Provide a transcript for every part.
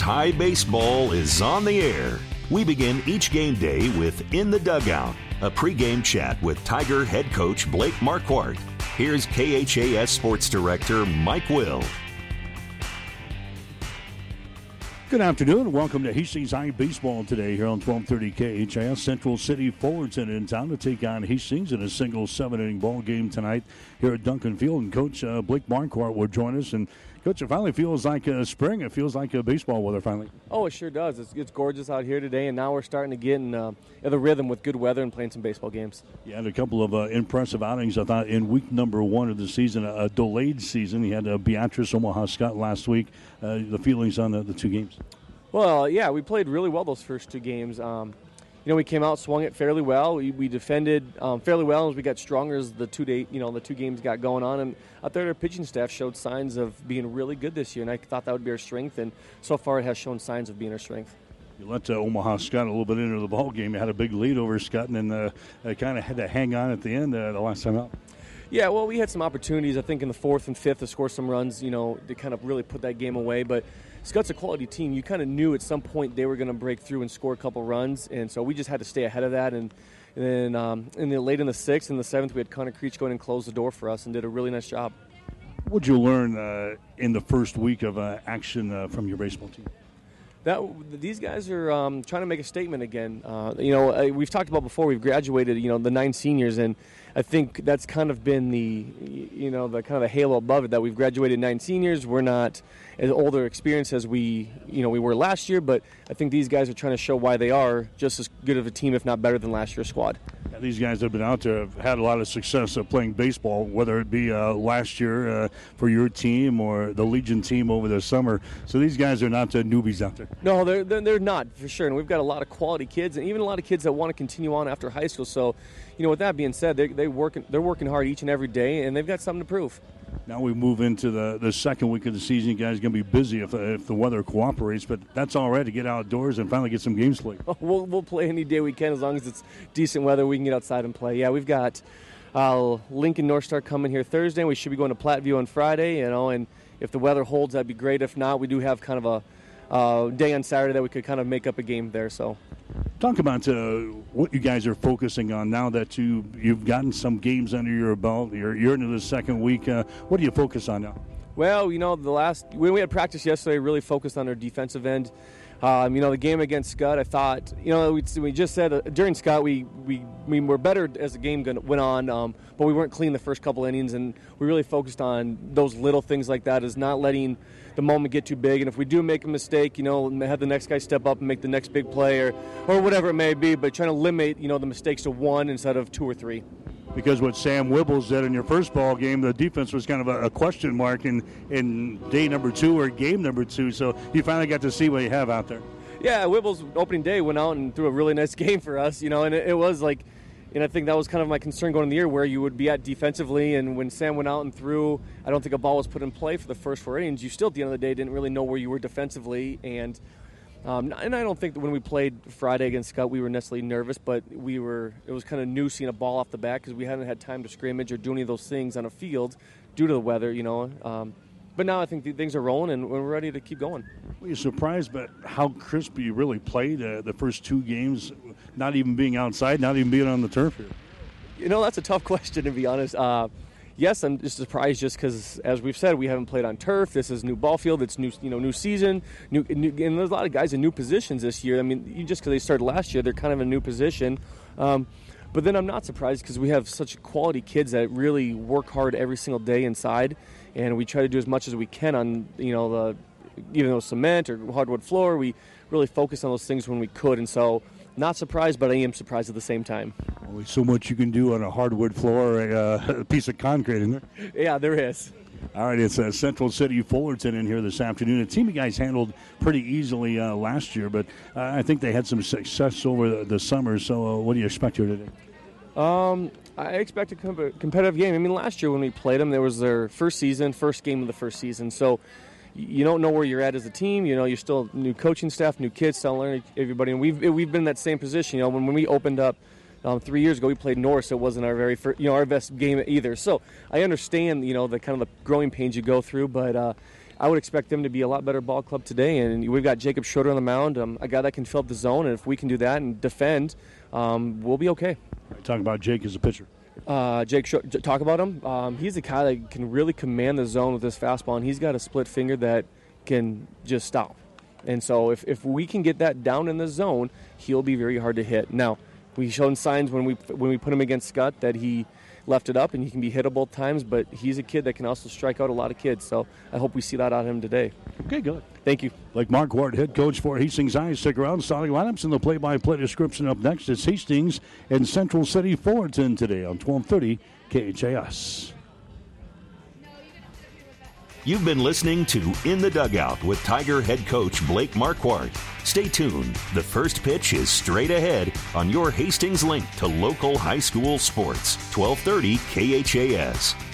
High Baseball is on the air. We begin each game day with In the Dugout, a pregame chat with Tiger head coach Blake Marquardt. Here's KHAS Sports Director Mike Will. Good afternoon. Welcome to Hastings High Baseball today here on 1230 KHAS. Central City Fullerton in town to take on Hastings in a single seven inning ball game tonight here at Duncan Field. And Coach uh, Blake Marquardt will join us. And Coach, it finally feels like uh, spring. It feels like a baseball weather finally. Oh, it sure does. It's, it's gorgeous out here today, and now we're starting to get in, uh, in the rhythm with good weather and playing some baseball games. You had a couple of uh, impressive outings, I thought, in week number one of the season, a, delayed season. You had uh, Beatrice, Omaha Skutt last week. Uh, the feelings on the, the, two games? Well, yeah, we played really well those first two games. Um, you know, we came out, swung it fairly well. We, we defended um, fairly well as we got stronger as the two day, you know, the two games got going on. And I thought our pitching staff showed signs of being really good this year, and I thought that would be our strength. And so far, it has shown signs of being our strength. You let uh, Omaha Skutt a little bit into the ball game. You had a big lead over Skutt, and then uh, kind of had to hang on at the end uh, the last time out. Yeah, well, we had some opportunities. I think in the fourth and fifth to score some runs. You know, to kind of really put that game away, but Skutt's a quality team. You kind of knew at some point they were going to break through and score a couple runs, and so we just had to stay ahead of that. And, and then um, in the late in the sixth and the seventh, we had Connor Creech go in and close the door for us and did a really nice job. What did you learn uh, in the first week of uh, action uh, from your baseball team? That these guys are um, trying to make a statement again. Uh, you know, we've talked about before. We've graduated. You know, the nine seniors, and I think that's kind of been the, you know, the kind of the halo above it that we've graduated nine seniors. We're not as older experience as we, you know, we were last year, but I think these guys are trying to show why they are just as good of a team, if not better than last year's squad. Yeah, these guys have been out there have had a lot of success of playing baseball, whether it be uh, last year uh, for your team or the Legion team over the summer. So these guys are not the newbies out there. No, they're, they're, they're not for sure, and we've got a lot of quality kids, and even a lot of kids that want to continue on after high school. So you know, with that being said, they they working they're working hard each and every day, and they've got something to prove. Now we move into the, the second week of the season. You guys going to be busy if, if the weather cooperates, but that's all right to get outdoors and finally get some games played. we'll, we'll play any day we can as long as it's decent weather. We can get outside and play. Yeah, we've got uh, Lincoln North Star coming here Thursday. We should be going to Platteview on Friday. You know, and if the weather holds, that'd be great. If not, we do have kind of a uh, day on Saturday that we could kind of make up a game there. So Talk about uh, what you guys are focusing on now that you you've gotten some games under your belt. You're, you're into the second week. Uh, what do you focus on now? Well, you know, the last when we had practice yesterday, really focused on our defensive end. Um, you know, the game against Skutt, I thought, you know, we, we just said uh, during Skutt, we, we, we were better as the game went on, um, but we weren't clean the first couple innings, and we really focused on those little things like that, is not letting the moment get too big. And if we do make a mistake, you know, have the next guy step up and make the next big play or, or whatever it may be, but trying to limit, you know, the mistakes to one instead of two or three because what Sam Wibbles did in your first ball game, the defense was kind of a, a, question mark in, in day number two or game number two. So you finally got to see what you have out there. Yeah, Wibbles opening day went out and threw a really nice game for us, you know, and it, it was like, and I think that was kind of my concern going in the year where you would be at defensively, and when Sam went out and threw, I don't think a ball was put in play for the first four innings. You still, at the end of the day, didn't really know where you were defensively, and um, and I don't think that when we played Friday against Skutt, we were necessarily nervous, but we were. It was kind of new seeing a ball off the bat because we hadn't had time to scrimmage or do any of those things on a field due to the weather, you know. Um, but now I think things are rolling and we're ready to keep going. Were you surprised by how crisp you really played uh, the first two games, not even being outside, not even being on the turf here? You know, that's a tough question to be honest. Uh, yes, I'm just surprised just because, as we've said, we haven't played on turf. This is new ball field. It's new, you know, new season. New, new and there's a lot of guys in new positions this year. I mean, just because they started last year, they're kind of in a new position. Um, but then I'm not surprised because we have such quality kids that really work hard every single day inside, and we try to do as much as we can on you know the even though cement or hardwood floor. We really focus on those things when we could, and so not surprised, but I am surprised at the same time. Only so much you can do on a hardwood floor, a, uh, a piece of concrete, isn't there? Yeah, there is. All right, it's uh, Central City Fullerton in here this afternoon. A team you guys handled pretty easily uh, last year, but uh, I think they had some success over the, the summer. So, uh, what do you expect here today? Um, I expect a competitive game. I mean, last year when we played them, there was their first season, first game of the first season. So, you don't know where you're at as a team. You know, you're still new coaching staff, new kids, still learning everybody. And we've we've been in that same position. You know, when, when we opened up um, three years ago, we played North, so it wasn't our very first, you know, our best game either. So I understand, you know, the kind of the growing pains you go through, but uh, I would expect them to be a lot better ball club today. And we've got Jacob Schroeder on the mound, um, a guy that can fill up the zone. And if we can do that and defend, um, we'll be okay. Talk about Jake as a pitcher. Uh, Jake, talk about him. Um, he's a guy that can really command the zone with his fastball, and he's got a split finger that can just stop. And so, if, if we can get that down in the zone, he'll be very hard to hit. Now, we shown signs when we when we put him against Skutt that he left it up and he can be hittable times, but he's a kid that can also strike out a lot of kids. So I hope we see that out of him today. Okay, good. Thank you. Blake Marquardt, head coach for Hastings High. Stick around. Starting lineups and the play-by-play description up next. It's Hastings and Central City Fullerton today on 1230 KHAS. You've been listening to In the Dugout with Tiger head coach Blake Marquardt. Stay tuned. The first pitch is straight ahead on your Hastings link to local high school sports. 1230 KHAS.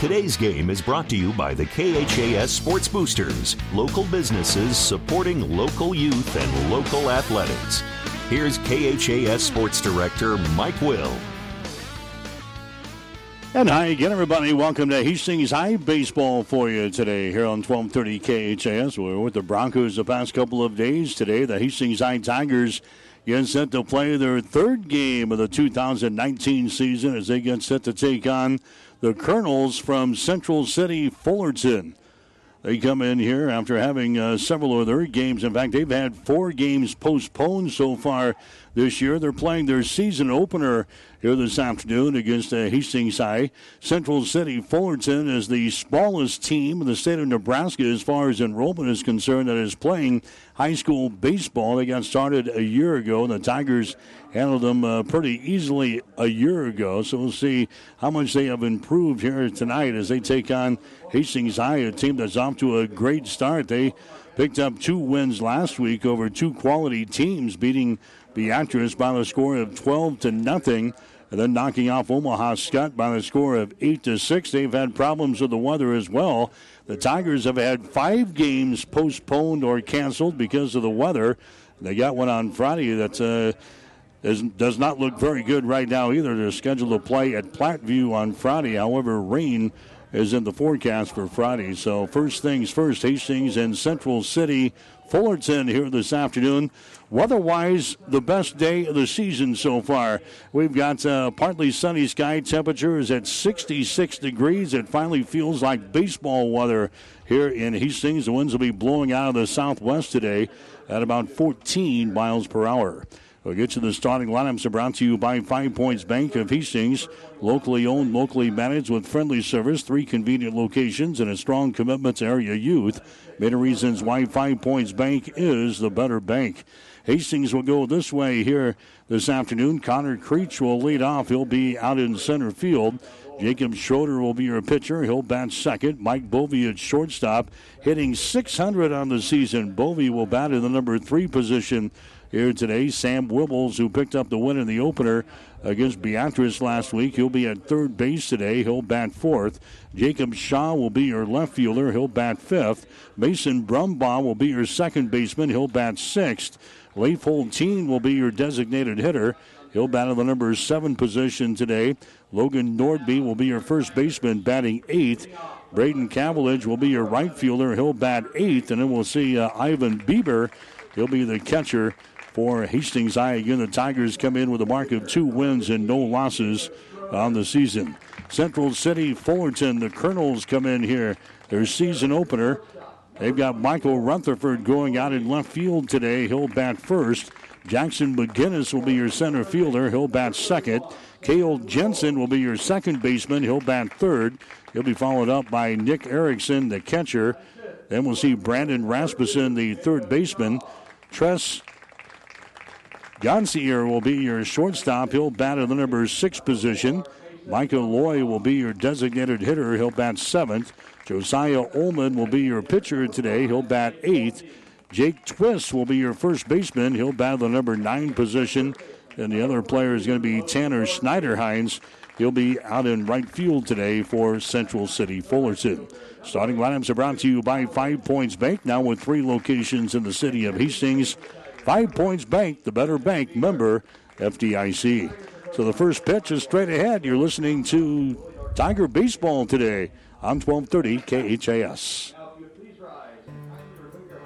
Today's game is brought to you by the KHAS Sports Boosters, local businesses supporting local youth and local athletics. Here's KHAS Sports Director Mike Will. And hi again, everybody. Welcome to Hastings High Baseball for you today here on 1230 KHAS. We're with the Broncos the past couple of days. Today, the Hastings High Tigers get set to play their third game of the 2019 season as they get set to take on the Colonels from Central City Fullerton. They come in here after having uh, several of their games. In fact, they've had four games postponed so far this year. They're playing their season opener here this afternoon against uh, Hastings High. Central City Fullerton is the smallest team in the state of Nebraska as far as enrollment is concerned that is playing high school baseball. They got started a year ago, and the Tigers handled them uh, pretty easily a year ago. So we'll see how much they have improved here tonight as they take on Hastings High, a team that's off to a great start. They picked up two wins last week over two quality teams, beating Beatrice by the score of 12 to nothing and then knocking off Omaha Skutt by the score of 8 to 6. They've had problems with the weather as well. The Tigers have had five games postponed or canceled because of the weather. They got one on Friday that's uh, is, does not look very good right now either. They're scheduled to play at Platteview on Friday. However, rain is in the forecast for Friday. So, first things first, Hastings and Central City Fullerton here this afternoon. Weather-wise, the best day of the season so far. We've got uh, partly sunny sky. Temperature is at 66 degrees. It finally feels like baseball weather here in Hastings. The winds will be blowing out of the southwest today at about 14 miles per hour. We'll get to the starting lineups brought to you by Five Points Bank of Hastings. Locally owned, locally managed with friendly service, three convenient locations, and a strong commitment to area youth. Many reasons why Five Points Bank is the better bank. Hastings will go this way here this afternoon. Connor Creech will lead off. He'll be out in center field. Jacob Schroeder will be your pitcher. He'll bat second. Mike Bovey at shortstop, hitting 600 on the season. Bovey will bat in the number three position here today. Sam Wibbles, who picked up the win in the opener against Beatrice last week, he'll be at third base today. He'll bat fourth. Jacob Shaw will be your left fielder. He'll bat fifth. Mason Brumbaugh will be your second baseman. He'll bat sixth. Leif Holteen will be your designated hitter. He'll bat in the number seven position today. Logan Nordby will be your first baseman, batting eighth. Braden Cavillage will be your right fielder. He'll bat eighth. And then we'll see uh, Ivan Bieber. He'll be the catcher for Hastings High. Again, the Tigers come in with a mark of two wins and no losses on the season. Central City Fullerton, the Colonels come in here. Their season opener. They've got Michael Rutherford going out in left field today. He'll bat first. Jackson McGinnis will be your center fielder. He'll bat second. Cale Jensen will be your second baseman. He'll bat third. He'll be followed up by Nick Erickson, the catcher. Then we'll see Brandon Rasmussen, the third baseman. Tress Gansier will be your shortstop. He'll bat in the number six position. Michael Loy will be your designated hitter. He'll bat seventh. Josiah Ullman will be your pitcher today. He'll bat eighth. Jake Twist will be your first baseman. He'll bat the number nine position. And the other player is going to be Tanner Schneiderhines. He'll be out in right field today for Central City Fullerton. Starting lineups are brought to you by Five Points Bank, now with three locations in the city of Hastings. Five Points Bank, the better bank member, FDIC. So the first pitch is straight ahead. You're listening to Tiger Baseball today on 1230 KHAS.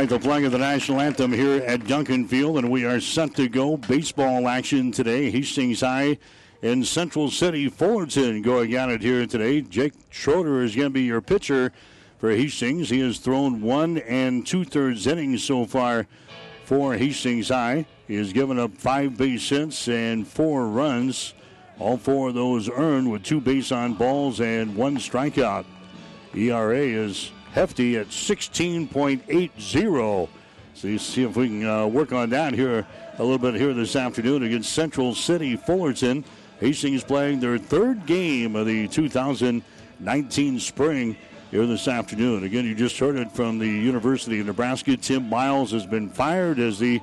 Right, the flag of the national anthem here at Duncan Field, and we are set to go. Baseball action today. Hastings High in Central City. Fullerton going at it here today. Jake Schroeder is going to be your pitcher for Hastings. He has thrown one and two thirds innings so far for Hastings High. He has given up five base hits and four runs. All four of those earned with two base on balls and one strikeout. ERA is hefty at 16.80. So you see if we can uh, work on that here a little bit here this afternoon against Central City Fullerton. Hastings playing their third game of the 2019 spring here this afternoon. Again, you just heard it from the University of Nebraska. Tim Miles has been fired as the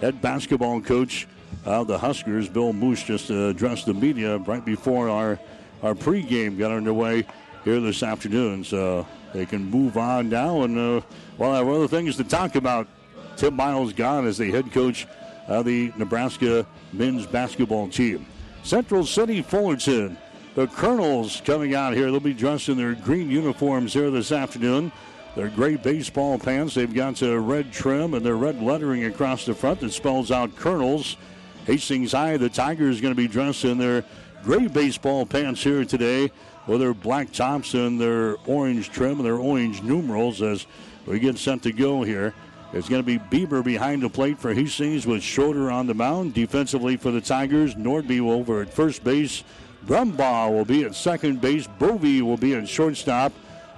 head basketball coach of the Huskers. Bill Moos just addressed the media right before our, our pregame got underway here this afternoon. So they can move on now. And uh, well, I have other things to talk about. Tim Miles gone as the head coach of the Nebraska men's basketball team. Central City Fullerton. The Colonels coming out here. They'll be dressed in their green uniforms here this afternoon. Their gray baseball pants. They've got a red trim and their red lettering across the front that spells out Colonels. Hastings High, the Tigers, going to be dressed in their gray baseball pants here today with their black tops and their orange trim and their orange numerals as we get set to go here. It's going to be Bieber behind the plate for Hastings with Schroeder on the mound. Defensively for the Tigers, Nordby over at first base. Brumbaugh will be at second base. Bovey will be at shortstop.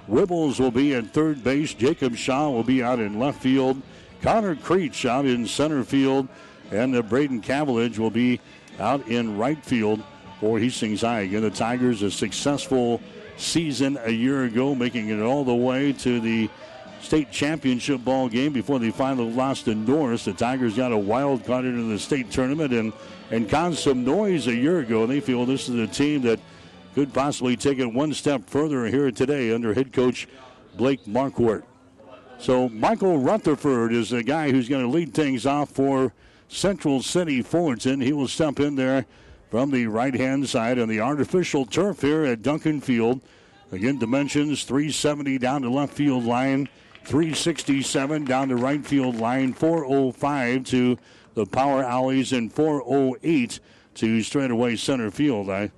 Wibbles will be at third base. Jacob Shaw will be out in left field. Connor Creech out in center field. And Braden Cavillage will be out in right field for Hastings High. Again, the Tigers a successful season a year ago, making it all the way to the state championship ball game before they finally lost to Norris. The Tigers got a wild card into the state tournament and, and caused some noise a year ago. And They feel this is a team that could possibly take it one step further here today under head coach Blake Marquardt. So Michael Rutherford is the guy who's going to lead things off for Central City Fullerton. He will step in there from the right hand side on the artificial turf here at Duncan Field. Again, dimensions 370 down the left field line. 367 down the right field line, 405 to the power alleys, and 408 to straightaway center field. I,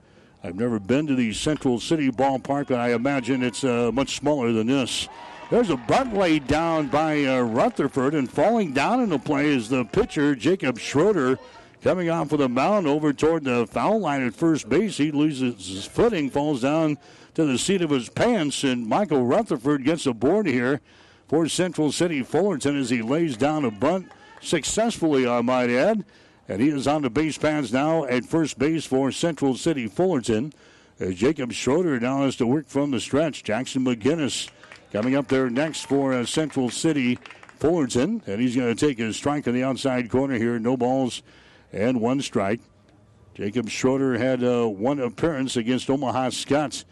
I've never been to the Central City ballpark, but I imagine it's uh, much smaller than this. There's a bunt laid down by uh, Rutherford, and falling down in the play is the pitcher, Jacob Schroeder, coming off of the mound over toward the foul line at first base. He loses his footing, falls down to the seat of his pants, and Michael Rutherford gets aboard here for Central City Fullerton as he lays down a bunt successfully, I might add. And he is on the base paths now at first base for Central City Fullerton. As Jacob Schroeder now has to work from the stretch. Jackson McGinnis coming up there next for uh, Central City Fullerton. And he's going to take a strike on the outside corner here. No balls and one strike. Jacob Schroeder had uh, one appearance against Omaha Skutt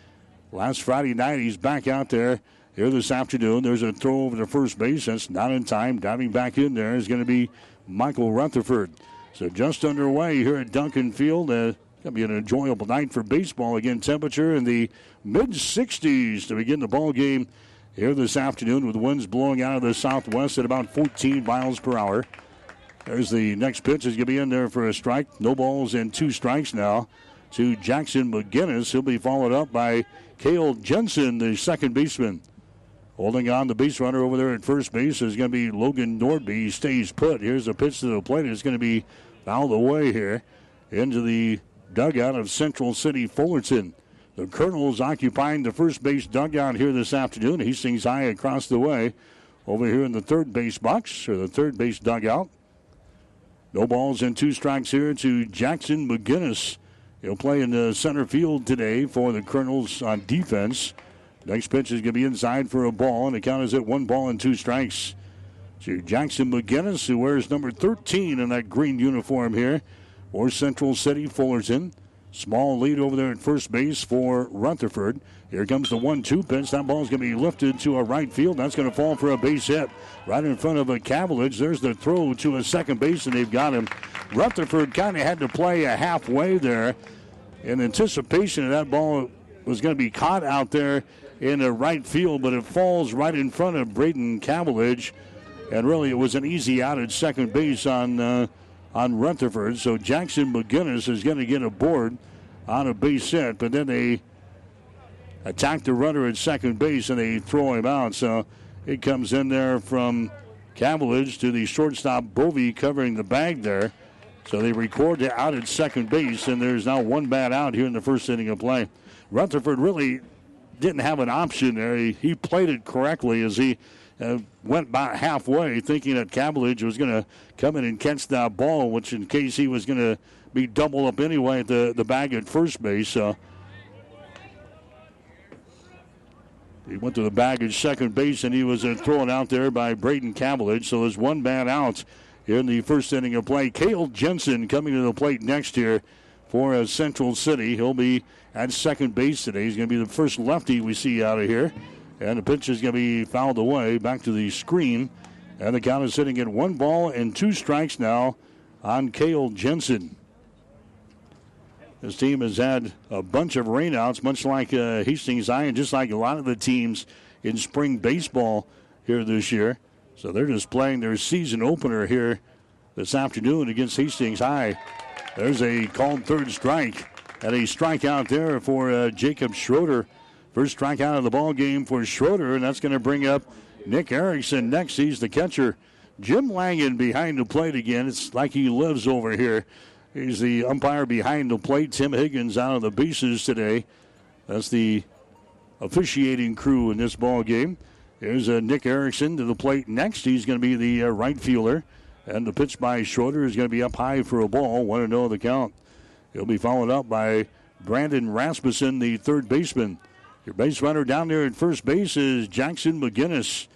last Friday night. He's back out there here this afternoon. There's a throw over to first base. That's not in time. Diving back in there is going to be Michael Rutherford. So just underway here at Duncan Field. Uh, going to be an enjoyable night for baseball. Again, temperature in the mid 60s to begin the ball game here this afternoon with winds blowing out of the southwest at about 14 miles per hour. There's the next pitch is going to be in there for a strike. No balls and two strikes now to Jackson McGinnis. He'll be followed up by Cale Jensen, the second baseman. Holding on the base runner over there at first base is going to be Logan Nordby. He stays put. Here's a pitch to the plate. It's going to be fouled away here into the dugout of Central City Fullerton. The Colonels occupying the first base dugout here this afternoon. Hastings High across the way over here in the third base box or the third base dugout. No balls and two strikes here to Jackson McGinnis. He'll play in the center field today for the Colonels on defense. Next pitch is going to be inside for a ball, and the count is at one ball and two strikes. To Jackson McGinnis, who wears number 13 in that green uniform here for Central City Fullerton. Small lead over there at first base for Rutherford. Here comes the 1 2 pitch. That ball is going to be lifted to a right field. That's going to fall for a base hit right in front of a Cavillage. There's the throw to a second base, and they've got him. Rutherford kind of had to play a halfway there in anticipation of that ball was going to be caught out there in the right field, but it falls right in front of Braden Cavillage. And really, it was an easy out at second base on uh, on Rutherford. So Jackson McGinnis is going to get a board on a base hit, but then they attack the runner at second base and they throw him out. So it comes in there from Cavillage to the shortstop Bovey covering the bag there. So they record the out at second base, and there's now one bat out here in the first inning of play. Rutherford really didn't have an option there. He, he played it correctly as he uh, went about halfway, thinking that Cavillage was going to come in and catch that ball, which in case he was going to be doubled up anyway at the, the bag at first base. He went to the bag at second base, and he was uh, thrown out there by Braden Cavillage. So there's one bat out in the first inning of play. Cale Jensen coming to the plate next year for uh, Central City. He'll be at second base today. He's going to be the first lefty we see out of here. And the pitch is going to be fouled away back to the screen. And the count is sitting at one ball and two strikes now on Cale Jensen. His team has had a bunch of rainouts, much like uh, Hastings Zion, just like a lot of the teams in spring baseball here this year. So they're just playing their season opener here this afternoon against Hastings High. There's a called third strike and a strikeout there for uh, Jacob Schroeder. First strikeout of the ball game for Schroeder, and that's going to bring up Nick Erickson next. He's the catcher. Jim Langen behind the plate again. It's like he lives over here. He's the umpire behind the plate. Tim Higgins out of the bases today. That's the officiating crew in this ball game. Here's uh, Nick Erickson to the plate next. He's going to be the uh, right fielder. And the pitch by Schroeder is going to be up high for a ball. 1 0 the count. He'll be followed up by Brandon Rasmussen, the third baseman. Your base runner down there at first base is Jackson McGinnis.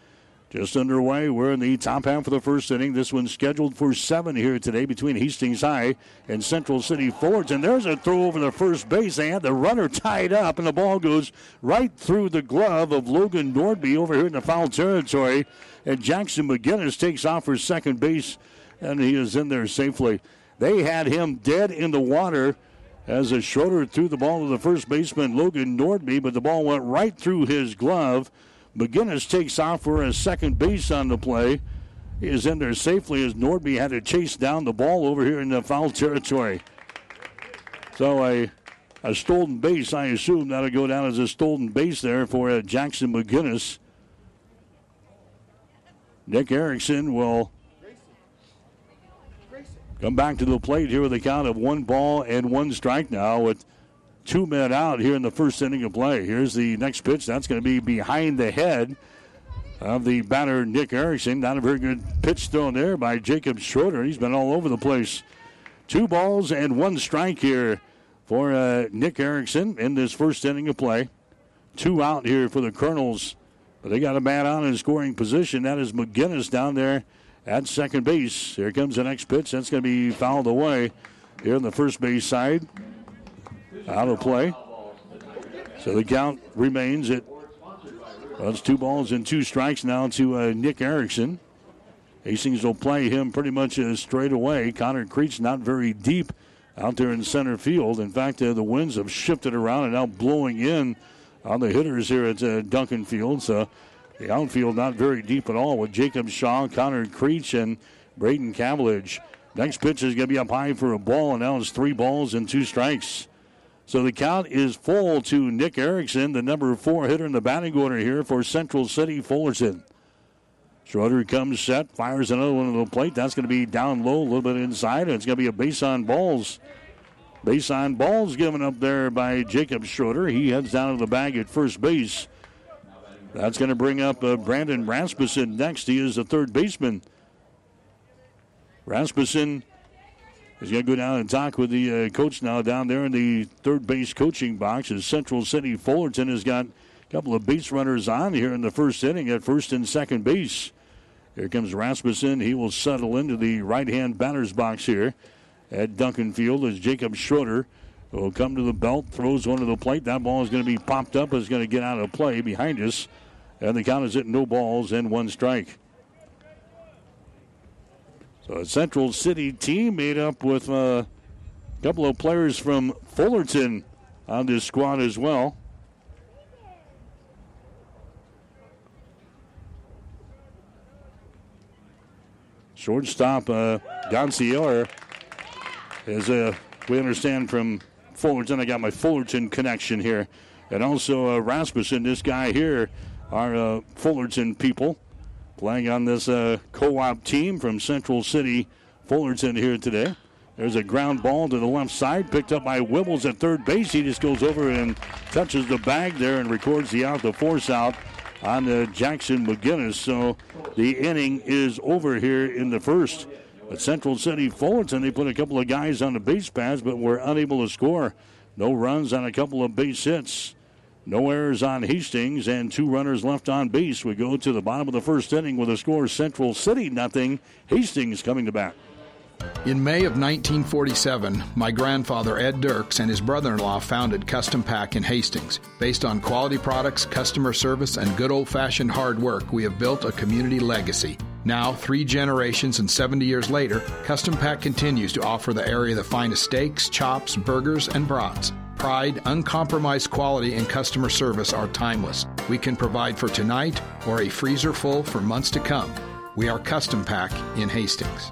Just underway. We're in the top half of the first inning. This one's scheduled for seven here today between Hastings High and Central City Fords. And there's a throw over the first base. They had the runner tied up, and the ball goes right through the glove of Logan Nordby over here in the foul territory. And Jackson McGinnis takes off for second base, and he is in there safely. They had him dead in the water as a Schroeder threw the ball to the first baseman, Logan Nordby, but the ball went right through his glove. McGinnis takes off for a second base on the play. He is in there safely as Nordby had to chase down the ball over here in the foul territory. So a, a stolen base, I assume that'll go down as a stolen base there for uh, Jackson McGinnis. Nick Erickson will come back to the plate here with a count of one ball and one strike now with two men out here in the first inning of play. Here's the next pitch. That's going to be behind the head of the batter, Nick Erickson. Not a very good pitch thrown there by Jacob Schroeder. He's been all over the place. Two balls and one strike here for uh, Nick Erickson in this first inning of play. Two out here for the Colonels but they got a man on in scoring position. That is McGinnis down there at second base. Here comes the next pitch. That's going to be fouled away here on the first base side. Out of play. So the count remains at well, it's two balls and two strikes now to uh, Nick Erickson. Hastings will play him pretty much uh, straight away. Connor Creech not very deep out there in center field. In fact, uh, the winds have shifted around and now blowing in on the hitters here at uh, Duncan Field. So the outfield not very deep at all with Jacob Shaw, Connor Creech, and Braden Cavillage. Next pitch is going to be up high for a ball, and now it's three balls and two strikes. So the count is full to Nick Erickson, the number four hitter in the batting order here for Central City Fullerton. Schroeder comes set, fires another one to the plate. That's going to be down low, a little bit inside, and it's going to be a base on balls. Base on balls given up there by Jacob Schroeder. He heads down to the bag at first base. That's going to bring up uh, Brandon Rasmussen next. He is the third baseman. Rasmussen is going to go down and talk with the uh, coach now down there in the third base coaching box. As Central City Fullerton has got a couple of base runners on here in the first inning at first and second base. Here comes Rasmussen. He will settle into the right hand batter's box here at Duncan Field as Jacob Schroeder will come to the belt, throws one to the plate. That ball is going to be popped up, is going to get out of play behind us. And the count is at no balls and one strike. So a Central City team made up with a couple of players from Fullerton on this squad as well. Shortstop uh, as uh, we understand from Fullerton, I got my Fullerton connection here. And also uh, Rasmussen, this guy here, are uh, Fullerton people playing on this uh, co op team from Central City, Fullerton here today. There's a ground ball to the left side, picked up by Wibbles at third base. He just goes over and touches the bag there and records the out, the force out on uh, Jackson McGinnis. So the inning is over here in the first. At Central City Fullerton, they put a couple of guys on the base paths, but were unable to score. No runs on a couple of base hits. No errors on Hastings and two runners left on base. We go to the bottom of the first inning with a score Central City nothing. Hastings coming to bat. In May of 1947, my grandfather Ed Dirks and his brother in law founded Custom Pack in Hastings. Based on quality products, customer service, and good old fashioned hard work, we have built a community legacy. Now, three generations and 70 years later, Custom Pack continues to offer the area the finest steaks, chops, burgers, and brats. Pride, uncompromised quality, and customer service are timeless. We can provide for tonight or a freezer full for months to come. We are Custom Pack in Hastings.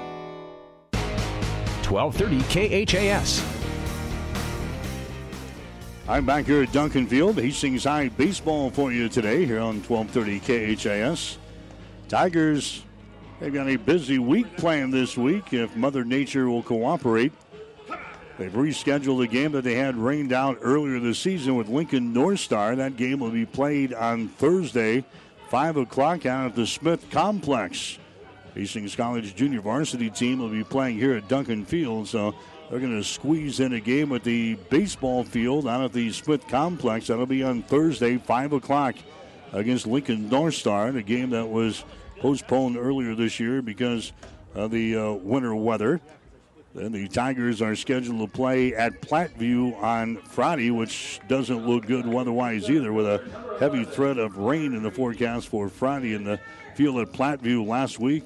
1230 KHAS. I'm back here at Duncan Field. Hastings High baseball for you today here on 1230 KHAS. Tigers, they've got a busy week planned this week if Mother Nature will cooperate. They've rescheduled a game that they had rained out earlier this season with Lincoln North Star. That game will be played on Thursday, 5 o'clock out at the Smith Complex. Hastings College junior varsity team will be playing here at Duncan Field, so they're going to squeeze in a game at the baseball field out at the Smith Complex. That'll be on Thursday, 5 o'clock against Lincoln North Star, the game that was postponed earlier this year because of the uh, winter weather. Then the Tigers are scheduled to play at Platteview on Friday, which doesn't look good weather-wise either, with a heavy threat of rain in the forecast for Friday. And the field at Platteview last week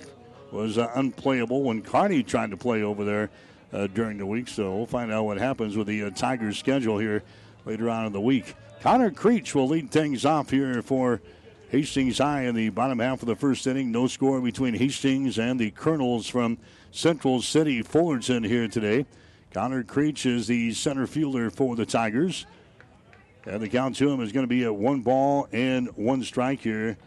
was uh, unplayable when Kearney tried to play over there uh, during the week. So we'll find out what happens with the uh, Tigers' schedule here later on in the week. Connor Creech will lead things off here for Hastings High in the bottom half of the first inning. No score between Hastings and the Colonels from Central City Fullerton here today. Connor Creech is the center fielder for the Tigers. And the count to him is going to be a one ball and one strike here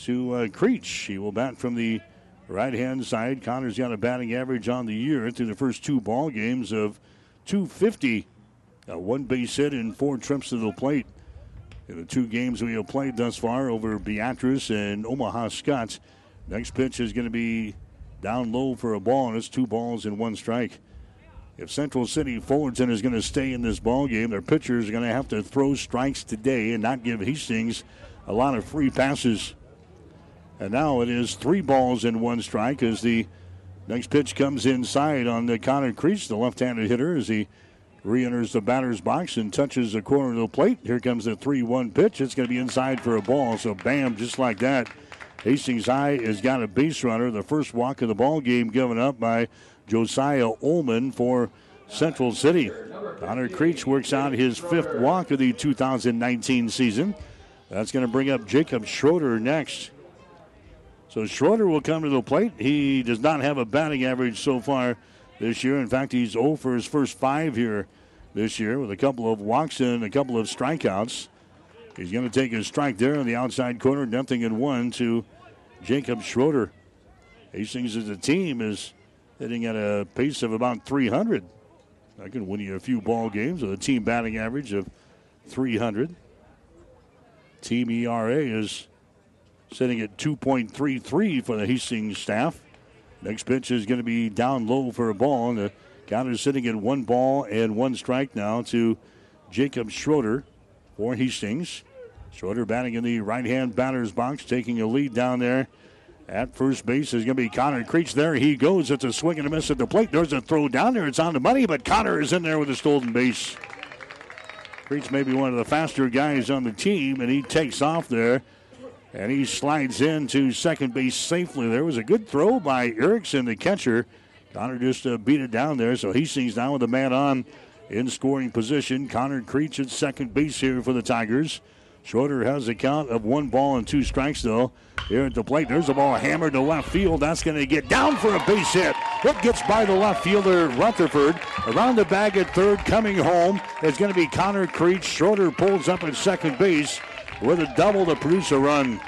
to uh, Creech. He will bat from the right hand side. Connor's got a batting average on the year through the first two ball games of 250. A one base hit and four trips to the plate. In the two games we have played thus far over Beatrice and Omaha Skutt. Next pitch is going to be down low for a ball, and it's two balls and one strike. If Central City Fullerton is going to stay in this ball game, their pitchers are going to have to throw strikes today and not give Hastings a lot of free passes. And now it is three balls and one strike as the next pitch comes inside on the Connor Creech, the left-handed hitter, as he re-enters the batter's box and touches the corner of the plate. Here comes the 3-1 pitch. It's going to be inside for a ball. So bam, just like that. Hastings High has got a base runner. The first walk of the ball game given up by Josiah Ullman for Central City. Connor Creech works out his fifth walk of the 2019 season. That's going to bring up Jacob Schroeder next. So Schroeder will come to the plate. He does not have a batting average so far this year. In fact, he's 0 for his first five here this year with a couple of walks and a couple of strikeouts. He's going to take a strike there on the outside corner, nothing in one to Jacob Schroeder. Hastings as a team is hitting at a pace of about 300. I can win you a few ball games with a team batting average of 300. Team ERA is sitting at 2.33 for the Hastings staff. Next pitch is going to be down low for a ball, and the counter is sitting at one ball and one strike now to Jacob Schroeder for Hastings. Schroeder batting in the right hand batter's box, taking a lead down there at first base is going to be Connor Creech. There he goes. It's a swing and a miss at the plate. There's a throw down there. It's on the money, but Connor is in there with a stolen base. Creech may be one of the faster guys on the team, and he takes off there. And he slides into second base safely. There was a good throw by Erickson, the catcher. Connor just uh, beat it down there, so Hastings now with a man on in scoring position. Connor Creech at second base here for the Tigers. Schroeder has a count of one ball and two strikes, though. Here at the plate, there's a ball hammered to left field. That's going to get down for a base hit. It gets by the left fielder, Rutherford. Around the bag at third, coming home is going to be Connor Creech. Schroeder pulls up at second base with a double to produce a run.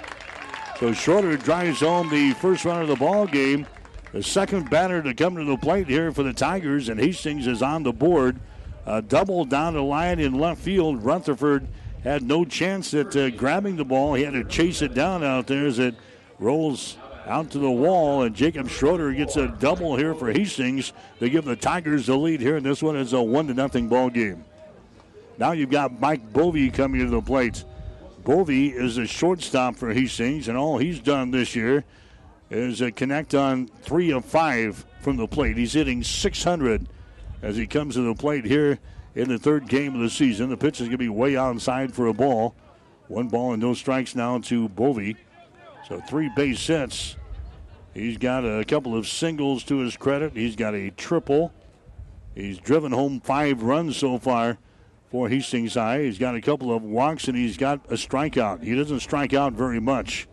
So Schroeder drives home the first run of the ball game. The second batter to come to the plate here for the Tigers, and Hastings is on the board. A double down the line in left field. Rutherford had no chance at uh, grabbing the ball. He had to chase it down out there as it rolls out to the wall, and Jacob Schroeder gets a double here for Hastings to give the Tigers the lead here. And this one is a one to nothing ball game. Now you've got Mike Bovey coming to the plate. Bovey is a shortstop for Hastings, and all he's done this year is uh, connect on three of five from the plate. He's hitting 600 as he comes to the plate here in the third game of the season. The pitch is going to be way outside for a ball. One ball and no strikes now to Bovey. So three base hits. He's got a couple of singles to his credit. He's got a triple. He's driven home five runs so far for Hastings High. He's got a couple of walks and he's got a strikeout. He doesn't strike out very much.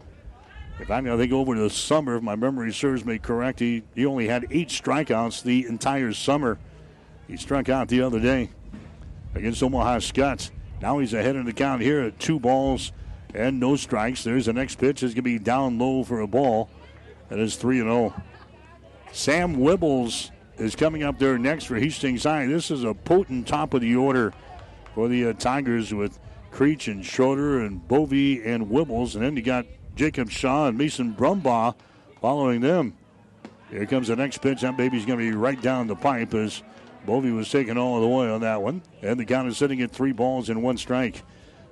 If I, I think over the summer, if my memory serves me correct, he, he only had eight strikeouts the entire summer. He struck out the other day against Omaha Skutt. Now he's ahead in the count here at two balls and no strikes. There's the next pitch. It's going to be down low for a ball. That is 3 0. Sam Wibbles is coming up there next for Hastings High. This is a potent top of the order for the uh, Tigers with Creech and Schroeder and Bovey and Wibbles. And then you got Jacob Shaw and Mason Brumbaugh following them. Here comes the next pitch. That baby's going to be right down the pipe as Bovey was taken all the way on that one. And the count is sitting at three balls and one strike.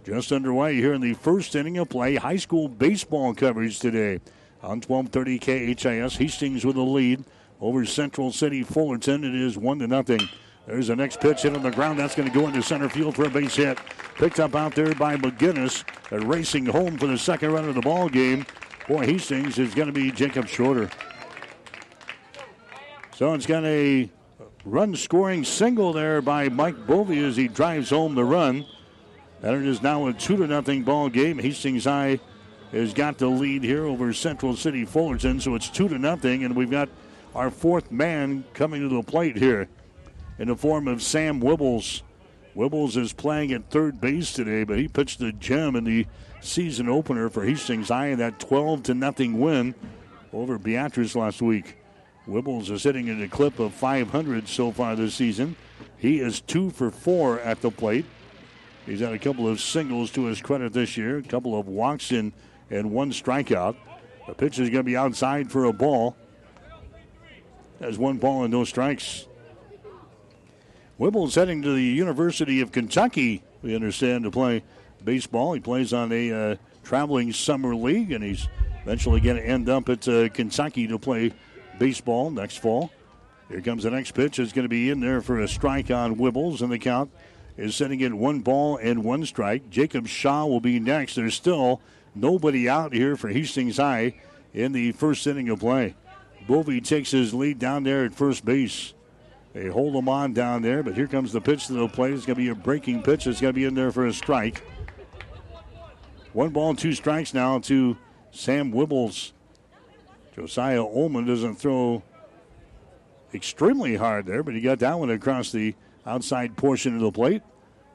just underway here in the first inning of play. High school baseball coverage today on 1230 KHAS. Hastings with a lead over Central City Fullerton. It is one to nothing. There's the next pitch hit on the ground. That's going to go into center field for a base hit. Picked up out there by McGinnis. Racing home for the second run of the ball game. Boy, Hastings is going to be Jacob Schroeder. So it's got a run scoring single there by Mike Bovey as he drives home the run. And it is now a two to nothing ball game. Hastings High has got the lead here over Central City Fullerton, so it's two to nothing, and we've got our fourth man coming to the plate here in the form of Sam Wibbles. Wibbles is playing at third base today, but he pitched the gem in the season opener for Hastings High in that 12 to nothing win over Beatrice last week. Wibbles is hitting at a clip of 500 so far this season. He is two for four at the plate. He's had a couple of singles to his credit this year, a couple of walks in and one strikeout. The pitch is going to be outside for a ball. Has one ball and no strikes. Wibble's heading to the University of Kentucky, we understand, to play baseball. He plays on a uh, traveling summer league, and he's eventually going to end up at uh, Kentucky to play baseball next fall. Here comes the next pitch. It's going to be in there for a strike on Wibbles, and the count is sitting at one ball and one strike. Jacob Shaw will be next. There's still nobody out here for Hastings High in the first inning of play. Bovey takes his lead down there at first base. They hold him on down there, but here comes the pitch to the plate. It's going to be a breaking pitch. It's going to be in there for a strike. One ball, two strikes now to Sam Wibbles. Josiah Ullman doesn't throw extremely hard there, but he got that one across the outside portion of the plate.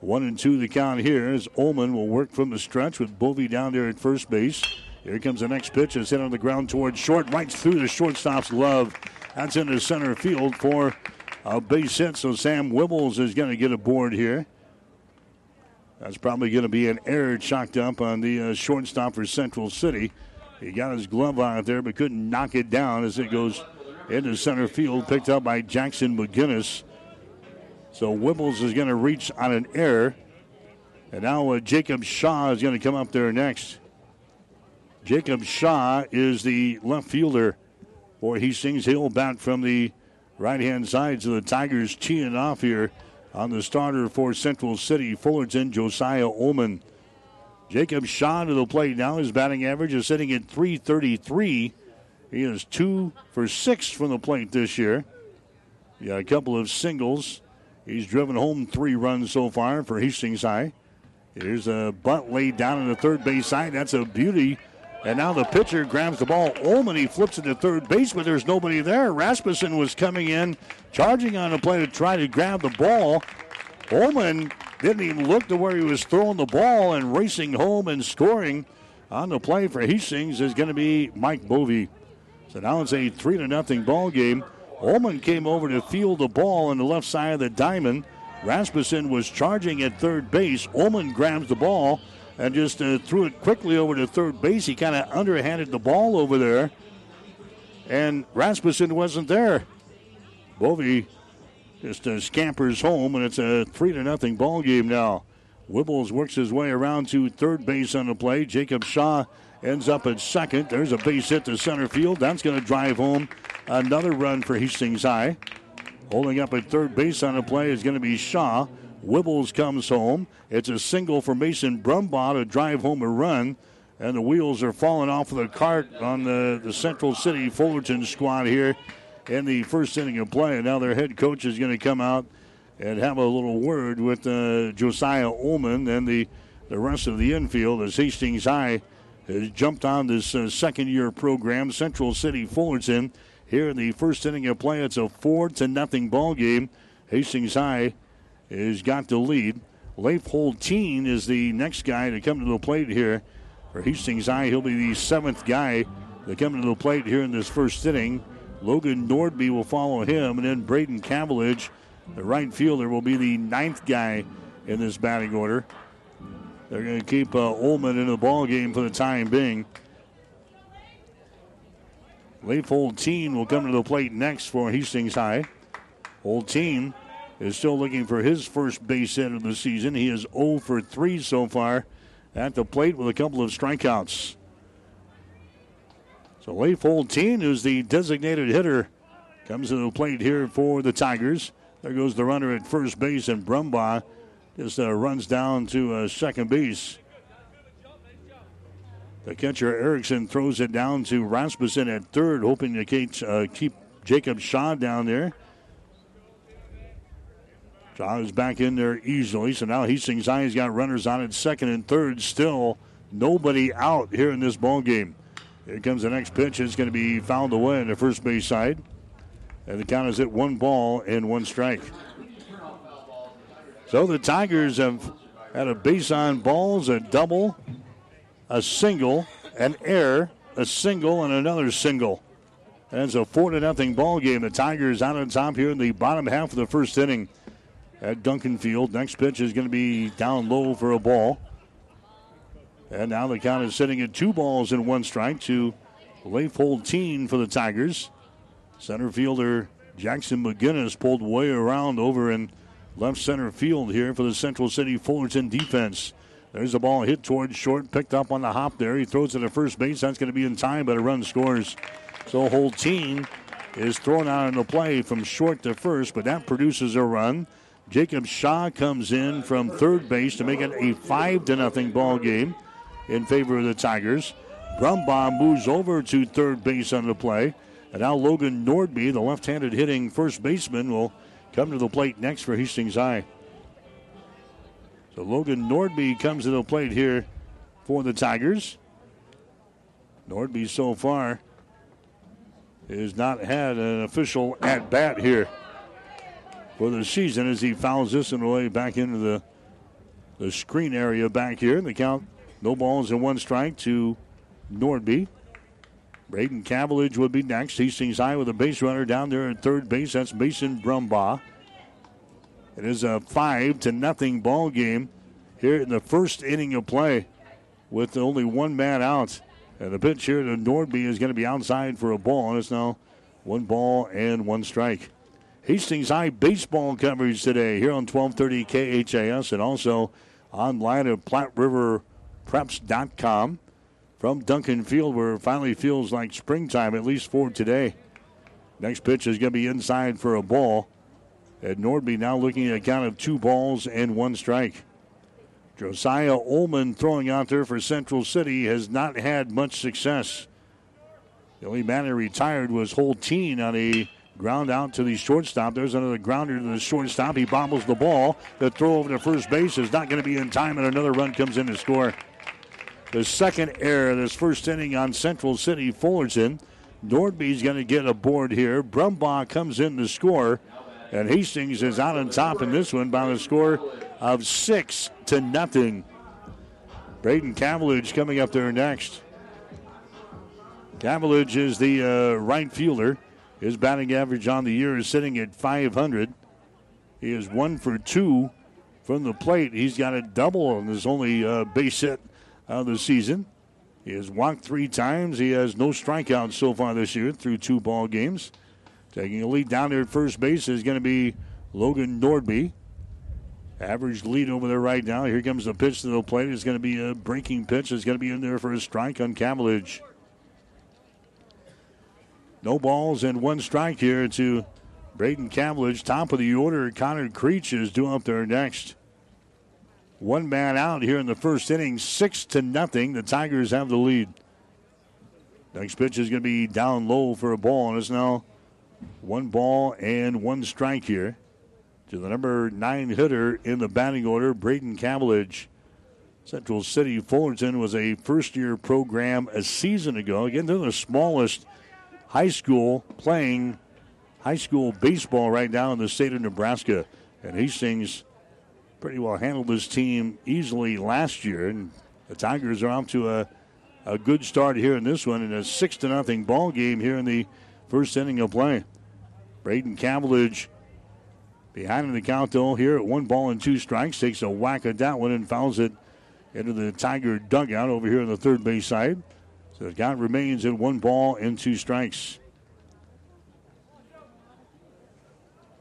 One and two the count here as Ullman will work from the stretch with Bovey down there at first base. Here comes the next pitch. It's hit on the ground towards short, right through the shortstop's glove. That's into center field for a base hit. So Sam Wibbles is going to get a board here. That's probably going to be an error chalked up on the uh, shortstop for Central City. He got his glove out there, but couldn't knock it down as it goes into center field, picked up by Jackson McGinnis. So Wibbles is going to reach on an error. And now uh, Jacob Shaw is going to come up there next. Jacob Shaw is the left fielder for Hastings. He'll bat from the right hand side. So the Tigers teeing off here on the starter for Central City, Fullerton, Josiah Ullman. Jacob Shaw to the plate now. His batting average is sitting at 333. He is two for six from the plate this year. Yeah, a couple of singles. He's driven home three runs so far for Hastings High. Here's a bunt laid down on the third base side. That's a beauty. And now the pitcher grabs the ball. Ullman, he flips it to third base, but there's nobody there. Rasmussen was coming in, charging on the play to try to grab the ball. Ullman didn't even look to where he was throwing the ball and racing home and scoring on the play for Hastings is going to be Mike Bovey. So now it's a three to nothing ball game. Ullman came over to field the ball on the left side of the diamond. Rasmussen was charging at third base. Ullman grabs the ball and just uh, threw it quickly over to third base. He kind of underhanded the ball over there, and Rasmussen wasn't there. Bovey just uh, scampers home, and it's a three to nothing ball game now. Wibbles works his way around to third base on the play. Jacob Shaw ends up at second. There's a base hit to center field. That's going to drive home another run for Hastings High. Holding up at third base on the play is going to be Shaw. Wibbles comes home. It's a single for Mason Brumbaugh to drive home a run. And the wheels are falling off of the cart on the, the Central City Fullerton squad here in the first inning of play. And now their head coach is going to come out and have a little word with uh, Josiah Ullman and the, the rest of the infield as Hastings High has jumped on this uh, second year program. Central City Fullerton here in the first inning of play. It's a four to nothing ball game. Hastings High has got the lead. Leif Holteen is the next guy to come to the plate here for Hastings High. He'll be the seventh guy to come to the plate here in this first inning. Logan Nordby will follow him, and then Braden Cavillage, the right fielder, will be the ninth guy in this batting order. They're going to keep uh, Ullman in the ball game for the time being. Leif Holteen will come to the plate next for Hastings High. Holteen is still looking for his first base hit of the season. He is 0 for 3 so far at the plate with a couple of strikeouts. So Leif Holteen, who's the designated hitter, comes to the plate here for the Tigers. There goes the runner at first base, and Brumbaugh just uh, runs down to uh, second base. The catcher Erickson throws it down to Rasmussen at third, hoping to keep, uh, keep Jacob Shaw down there. Shaw is back in there easily, so now Hastings High has got runners on at second and third. Still nobody out here in this ball game. Here comes the next pitch. It's going to be fouled away on the first base side. And the count is at one ball and one strike. So the Tigers have had a base on balls, a double, a single, an error, a single, and another single. And it's a four to nothing ball game. The Tigers out on top here in the bottom half of the first inning at Duncan Field. Next pitch is going to be down low for a ball. And now the count is sitting at two balls and one strike to Leif Holteen for the Tigers. Center fielder Jackson McGinnis pulled way around over in left center field here for the Central City Fullerton defense. There's a ball hit towards short, picked up on the hop there. He throws it to first base. That's going to be in time, but a run scores. So Holteen is thrown out in the play from short to first, but that produces a run. Jacob Shaw comes in from third base to make it a five to nothing ball game in favor of the Tigers. Brumbaugh moves over to third base on the play. And now Logan Nordby, the left handed hitting first baseman, will come to the plate next for Hastings High. So Logan Nordby comes to the plate here for the Tigers. Nordby so far has not had an official at bat here for the season as he fouls this one away back into the the screen area back here. The count, no balls and one strike to Nordby. Braden Cavillage would be next. Hastings High with a base runner down there at third base. That's Mason Brumbaugh. It is a five to nothing ball game here in the first inning of play with only one man out. And the pitch here to Nordby is going to be outside for a ball. And it's now one ball and one strike. Hastings High baseball coverage today here on 1230 KHAS and also online at PlatteRiverPreps.com from Duncan Field, where it finally feels like springtime, at least for today. Next pitch is going to be inside for a ball. And Nordby now looking at a count of two balls and one strike. Josiah Ullman throwing out there for Central City has not had much success. The only man retired was Holteen on a ground out to the shortstop. There's another grounder to the shortstop. He bobbles the ball. The throw over to first base is not going to be in time, and another run comes in to score. The second error this first inning on Central City Fullerton. Nordby's going to get a board here. Brumbaugh comes in to score, and Hastings is out on top in this one by the score of six to nothing. Braden Cavillage coming up there next. Cavillage is the uh, right fielder. His batting average on the year is sitting at 500. He is one for two from the plate. He's got a double on his only uh, base hit of the season. He has walked three times. He has no strikeouts so far this year through two ball games. Taking a lead down there at first base is going to be Logan Nordby. Average lead over there right now. Here comes the pitch to the plate. It's going to be a breaking pitch. It's going to be in there for a strike on Cavillage. No balls and one strike here to Braden Cavillage. Top of the order, Connor Creech is due up there next. One man out here in the first inning, six to nothing. The Tigers have the lead. Next pitch is going to be down low for a ball, and it's now one ball and one strike here to the number nine hitter in the batting order, Braden Cavillage. Central City Fullerton was a first year program a season ago. Again, they're the smallest high school playing high school baseball right now in the state of Nebraska. And Hastings pretty well handled this team easily last year. And the Tigers are off to a, a good start here in this one in a six to nothing ball game here in the first inning of play. Braden Cavillage behind in the count though here at one ball and two strikes takes a whack at that one and fouls it into the Tiger dugout over here on the third base side. So the count remains at one ball and two strikes.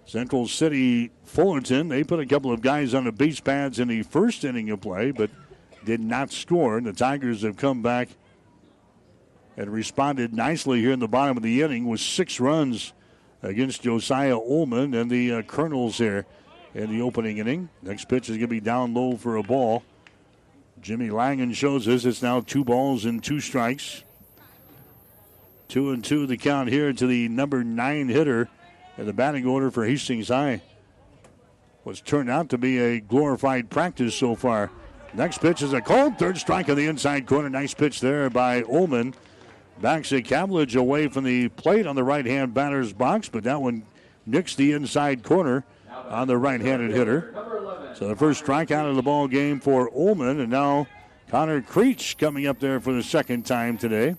Central City Fullerton, they put a couple of guys on the base pads in the first inning of play, but did not score. The Tigers have come back and responded nicely here in the bottom of the inning with six runs against Josiah Ullman and the uh, Colonels here in the opening inning. Next pitch is going to be down low for a ball. Jimmy Langen shows us it's now two balls and two strikes. Two and two the count here to the number nine hitter in the batting order for Hastings High. What's turned out to be a glorified practice so far. Next pitch is a cold third strike on the inside corner. Nice pitch there by Ullman. Backs a Cavillage away from the plate on the right hand batter's box, but that one nicks the inside corner on the right handed hitter. So the first strikeout of the ball game for Ullman, and now Connor Creech coming up there for the second time today.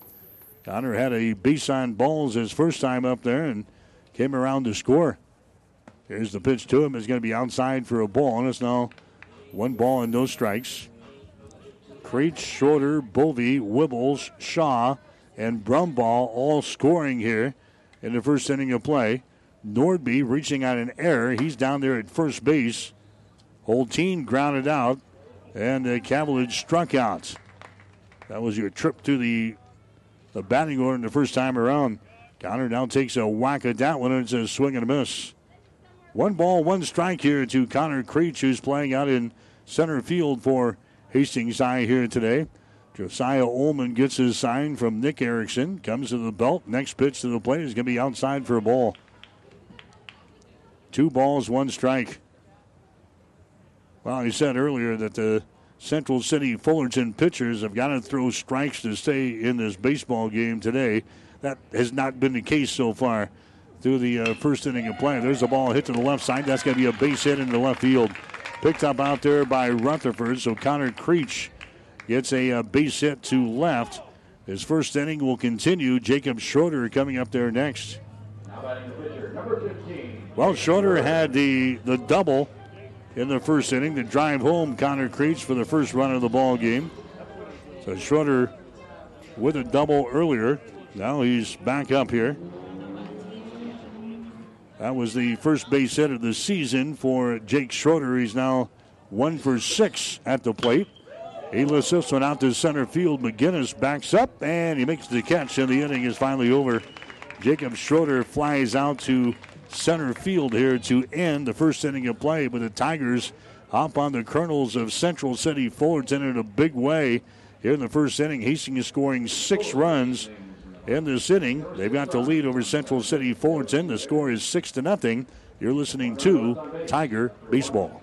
Connor had a base on balls his first time up there and came around to score. Here's the pitch to him. It's going to be outside for a ball, and it's now one ball and no strikes. Creech, Schroeder, Bovey, Wibbles, Shaw, and Brumbaugh all scoring here in the first inning of play. Nordby reaching on an error. He's down there at first base. Holteen grounded out, and uh, Cavillage struck out. That was your trip to the the batting order the first time around. Connor now takes a whack at that one, and it's a swing and a miss. One ball, one strike here to Connor Creech, who's playing out in center field for Hastings High here today. Josiah Ullman gets his sign from Nick Erickson, comes to the belt. Next pitch to the plate is going to be outside for a ball. Two balls, one strike. Well, I said earlier that the Central City Fullerton pitchers have got to throw strikes to stay in this baseball game today. That has not been the case so far through the uh, first inning of play. There's a ball hit to the left side. That's going to be a base hit into left field. Picked up out there by Rutherford. So Connor Creech gets a uh, base hit to left. His first inning will continue. Jacob Schroeder coming up there next. Well, Schroeder had the, the double in the first inning to drive home Connor Creech for the first run of the ball game. So Schroeder with a double earlier. Now he's back up here. That was the first base hit of the season for Jake Schroeder. He's now one for six at the plate. He lifts this one out to center field. McGinnis backs up and he makes the catch, and the inning is finally over. Jacob Schroeder flies out to center field here to end the first inning of play, but the Tigers hop on the Colonels of Central City Fullerton in a big way. Here in the first inning, Hastings scoring six runs in this inning. They've got the lead over Central City Fullerton. The score is six to nothing. You're listening to Tiger Baseball.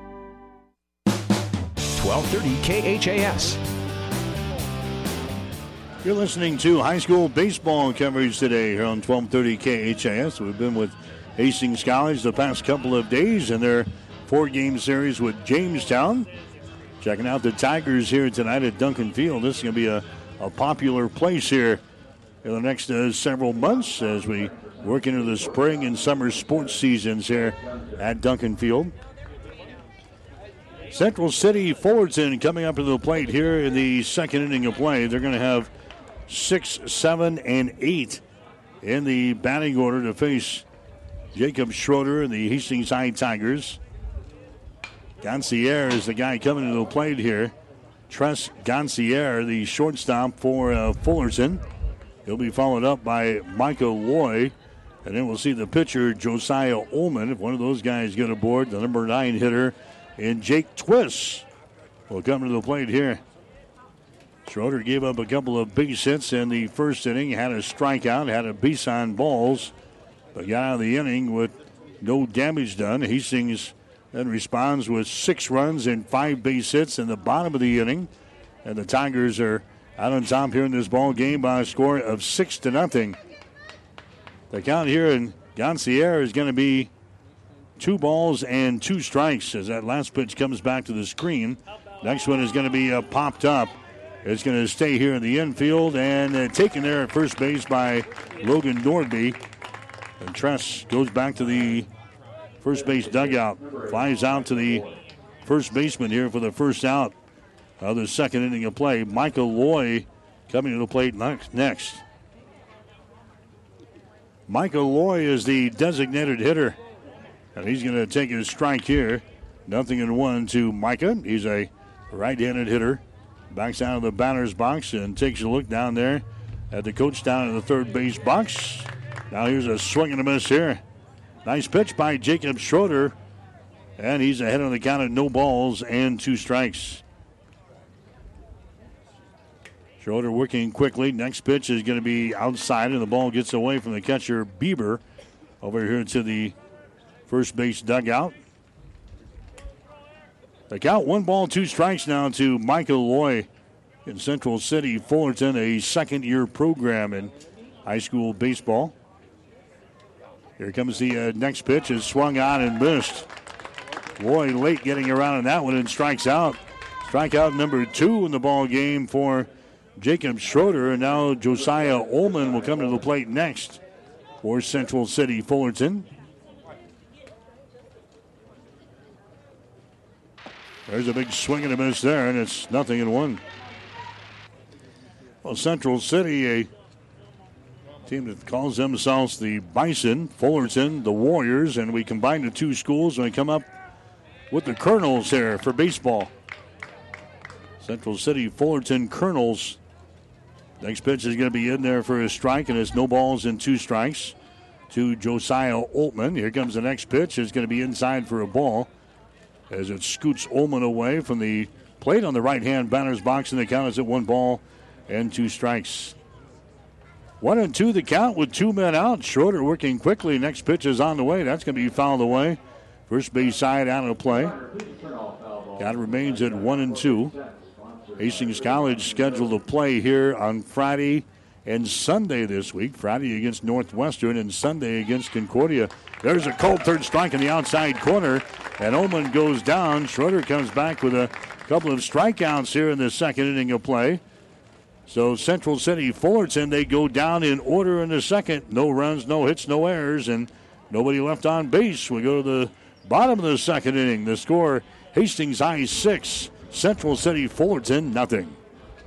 1230 KHAS. You're listening to high school baseball coverage today here on 1230 KHAS. We've been with Hastings College the past couple of days in their four game series with Jamestown. Checking out the Tigers here tonight at Duncan Field. This is going to be a, a popular place here in the next uh, several months as we work into the spring and summer sports seasons here at Duncan Field. Central City Fullerton coming up to the plate here in the second inning of play. They're going to have six, seven, and eight in the batting order to face Jacob Schroeder and the Hastings High Tigers. Gancier is the guy coming to the plate here. Tress Gancier, the shortstop for uh, Fullerton. He'll be followed up by Michael Loy And then we'll see the pitcher, Josiah Ullman. If one of those guys get aboard, the number nine hitter, and Jake Twist will come to the plate here. Schroeder gave up a couple of base hits in the first inning, had a strikeout, had a base on balls, but got out of the inning with no damage done. Hastings then responds with six runs and five base hits in the bottom of the inning. And the Tigers are out on top here in this ball game by a score of six to nothing. The count here in Goncier is going to be two balls and two strikes as that last pitch comes back to the screen. Next one is going to be uh, popped up. It's going to stay here in the infield and uh, taken there at first base by Logan Nordby. And Tress goes back to the first base dugout. Flies out to the first baseman here for the first out of the second inning of play. Michael Loy coming to the plate next. Michael Loy is the designated hitter. And he's going to take his strike here. Nothing in one to Micah. He's a right handed hitter. Backs out of the batter's box and takes a look down there at the coach down in the third base box. Now here's a swing and a miss here. Nice pitch by Jacob Schroeder. And he's ahead on the count of no balls and two strikes. Schroeder working quickly. Next pitch is going to be outside, and the ball gets away from the catcher, Bieber, over here to the first base dugout. The count one ball, two strikes now to Michael Loy in Central City, Fullerton, a second year program in high school baseball. Here comes the uh, next pitch, is swung on and missed. Loy late getting around on that one and strikes out. Strikeout number two in the ball game for Jacob Schroeder. And now Josiah Ullman will come to the plate next for Central City Fullerton. There's a big swing and a miss there, and it's nothing in one. Well, Central City, a team that calls themselves the Bison, Fullerton, the Warriors, and we combine the two schools and we come up with the Colonels here for baseball. Central City, Fullerton, Colonels Next pitch is going to be in there for a strike, and it's no balls and two strikes to Josiah Ullman. Here comes the next pitch. It's going to be inside for a ball as it scoots Ullman away from the plate on the right hand batter's box, and the count is at one ball and two strikes. One and two the count with two men out. Schroeder working quickly. Next pitch is on the way. That's going to be fouled away. First base side out of play. Count remains at one and two. Hastings College scheduled to play here on Friday and Sunday this week. Friday against Northwestern and Sunday against Concordia. There's a cold third strike in the outside corner, and Ullman goes down. Schroeder comes back with a couple of strikeouts here in the second inning of play. So Central City Fullerton, they go down in order in the second. No runs, no hits, no errors, and nobody left on base. We go to the bottom of the second inning. The score Hastings High 6, Central City Fullerton, nothing.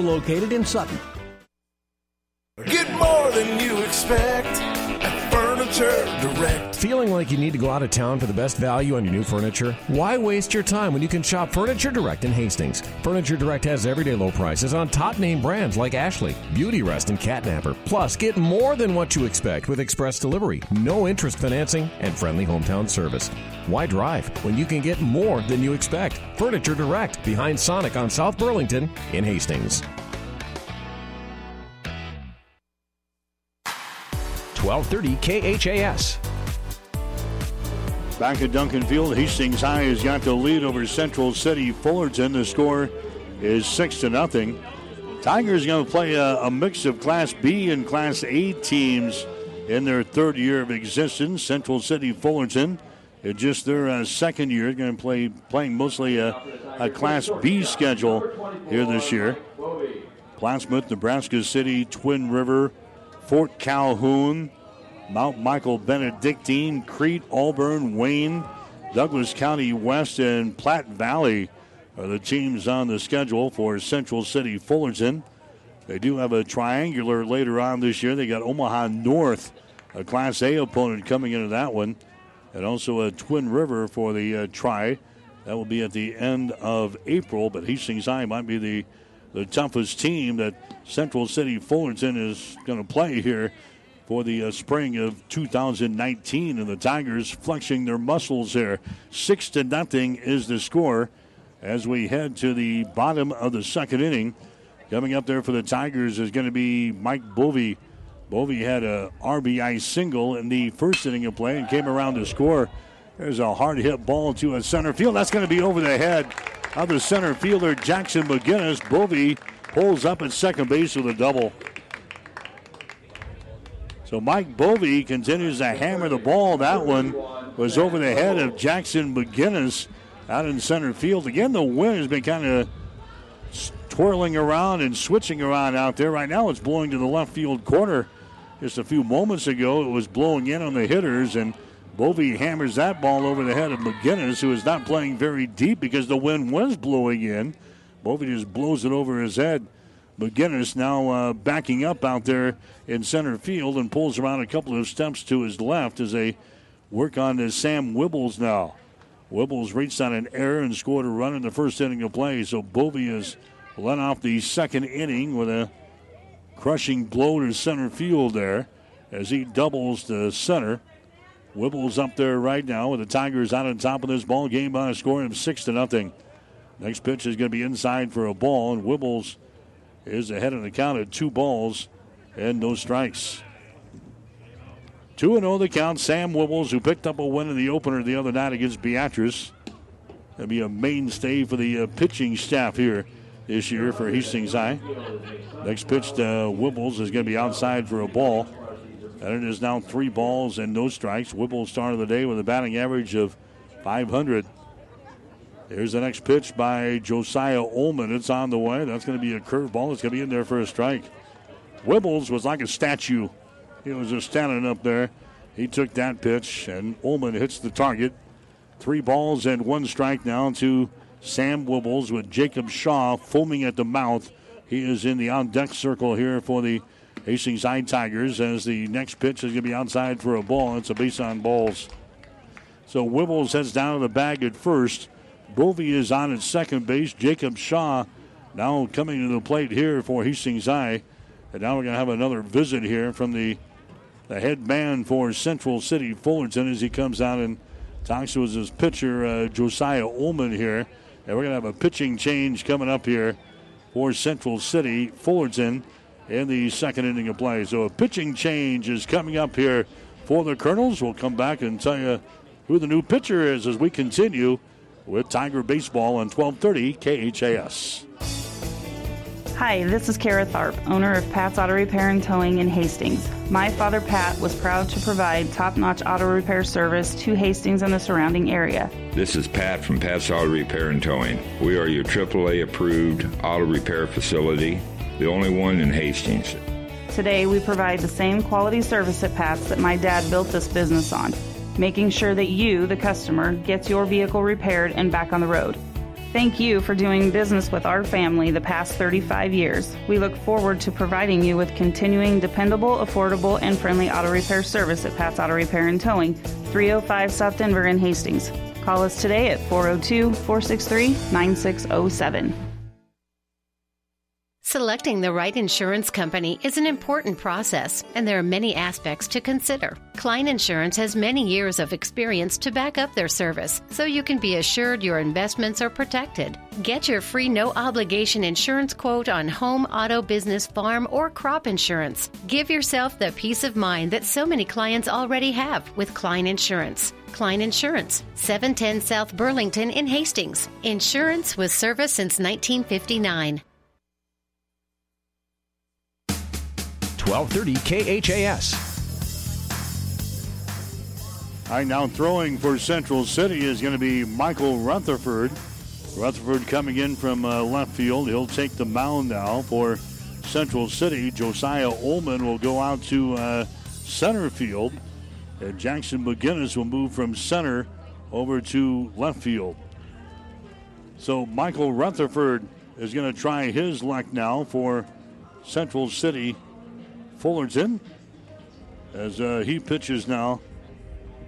located in Sutton. Get more than you expect at Furniture Direct. Feeling like you need to go out of town for the best value on your new furniture? Why waste your time when you can shop Furniture Direct in Hastings? Furniture Direct has everyday low prices on top name brands like Ashley, Beauty Rest, and Catnapper. Plus, get more than what you expect with express delivery, no interest financing, and friendly hometown service. Why drive when you can get more than you expect? Furniture Direct behind Sonic on South Burlington in Hastings. 1230 KHAS. Back at Duncan Field, Hastings High has got the lead over Central City Fullerton. The score is six to nothing. Tigers going to play a, a, mix of Class B and Class A teams in their third year of existence. Central City Fullerton, in just their uh, second year, going to play playing mostly a, a Class B schedule here this year. Plattsmouth, Nebraska City, Twin River, Fort Calhoun, Mount Michael Benedictine, Crete, Auburn, Wayne, Douglas County West, and Platte Valley are the teams on the schedule for Central City Fullerton. They do have a triangular later on this year. They got Omaha North, a Class A opponent coming into that one, and also a Twin River for the uh, try. That will be at the end of April, but Hastings High might be the, the toughest team that Central City Fullerton is going to play here for the uh, spring of 2019. And the Tigers flexing their muscles here. Six to nothing is the score as we head to the bottom of the second inning. Coming up there for the Tigers is going to be Mike Bovey. Bovey had a RBI single in the first inning of play and came around to score. There's a hard hit ball to a center field. That's going to be over the head of the center fielder, Jackson McGinnis. Bovey pulls up at second base with a double. So Mike Bovey continues to hammer the ball. That one was over the head of Jackson McGinnis out in center field. Again, the wind has been kind of twirling around and switching around out there. Right now, it's blowing to the left field corner. Just a few moments ago, it was blowing in on the hitters, and Bovey hammers that ball over the head of McGinnis, who is not playing very deep because the wind was blowing in. Bovey just blows it over his head. McGinnis now uh, backing up out there in center field and pulls around a couple of steps to his left as they work on to Sam Wibbles now. Wibbles reached on an error and scored a run in the first inning of play, so Bovey is led off the second inning with a crushing blow to center field there as he doubles to center. Wibbles up there right now with the Tigers out on top of this ball game by a score of six to nothing. Next pitch is going to be inside for a ball, and Wibbles is ahead of the count at two balls and no strikes. 2 0 the count. Sam Wibbles, who picked up a win in the opener the other night against Beatrice. That'll be a mainstay for the uh, pitching staff here this year for Hastings High. Next pitch to Wibbles is going to be outside for a ball. And it is now three balls and no strikes. Wibbles started the day with a batting average of 500. Here's the next pitch by Josiah Ullman. It's on the way. That's going to be a curveball. It's going to be in there for a strike. Wibbles was like a statue. He was just standing up there. He took that pitch, and Ullman hits the target. Three balls and one strike now to Sam Wibbles with Jacob Shaw foaming at the mouth. He is in the on deck circle here for the Hastings High Tigers as the next pitch is going to be outside for a ball. It's a base on balls. So Wibbles heads down to the bag at first. Bovey is on at second base. Jacob Shaw now coming to the plate here for Hastings High. And now we're going to have another visit here from the, the head man for Central City Fullerton as he comes out and talks with his pitcher, uh, Josiah Ullman here. And we're going to have a pitching change coming up here for Central City Fullerton in the second inning of play. So a pitching change is coming up here for the Colonels. We'll come back and tell you who the new pitcher is as we continue with Tiger Baseball on 1230 KHAS. Hi, this is Kara Tharp, owner of Pat's Auto Repair and Towing in Hastings. My father, Pat, was proud to provide top notch auto repair service to Hastings and the surrounding area. This is Pat from Pat's Auto Repair and Towing. We are your AAA approved auto repair facility, the only one in Hastings. Today, we provide the same quality service at Pat's that my dad built this business on, making sure that you, the customer, gets your vehicle repaired and back on the road. Thank you for doing business with our family the past 35 years. We look forward to providing you with continuing dependable, affordable, and friendly auto repair service at Pat's Auto Repair and Towing, 305 South Denver in Hastings. Call us today at 402 463 9607. Selecting the right insurance company is an important process, and there are many aspects to consider. Klein Insurance has many years of experience to back up their service, so you can be assured your investments are protected. Get your free no obligation insurance quote on home, auto, business, farm, or crop insurance. Give yourself the peace of mind that so many clients already have with Klein Insurance. Klein Insurance, 710 South Burlington in Hastings. Insurance with service since 1959. 1230 KHAS. All right, now throwing for Central City is going to be Michael Rutherford. Rutherford coming in from uh, left field. He'll take the mound now for Central City. Josiah Ullman will go out to uh, center field. And Jackson McGinnis will move from center over to left field. So Michael Rutherford is going to try his luck now for Central City Fullerton as uh, he pitches now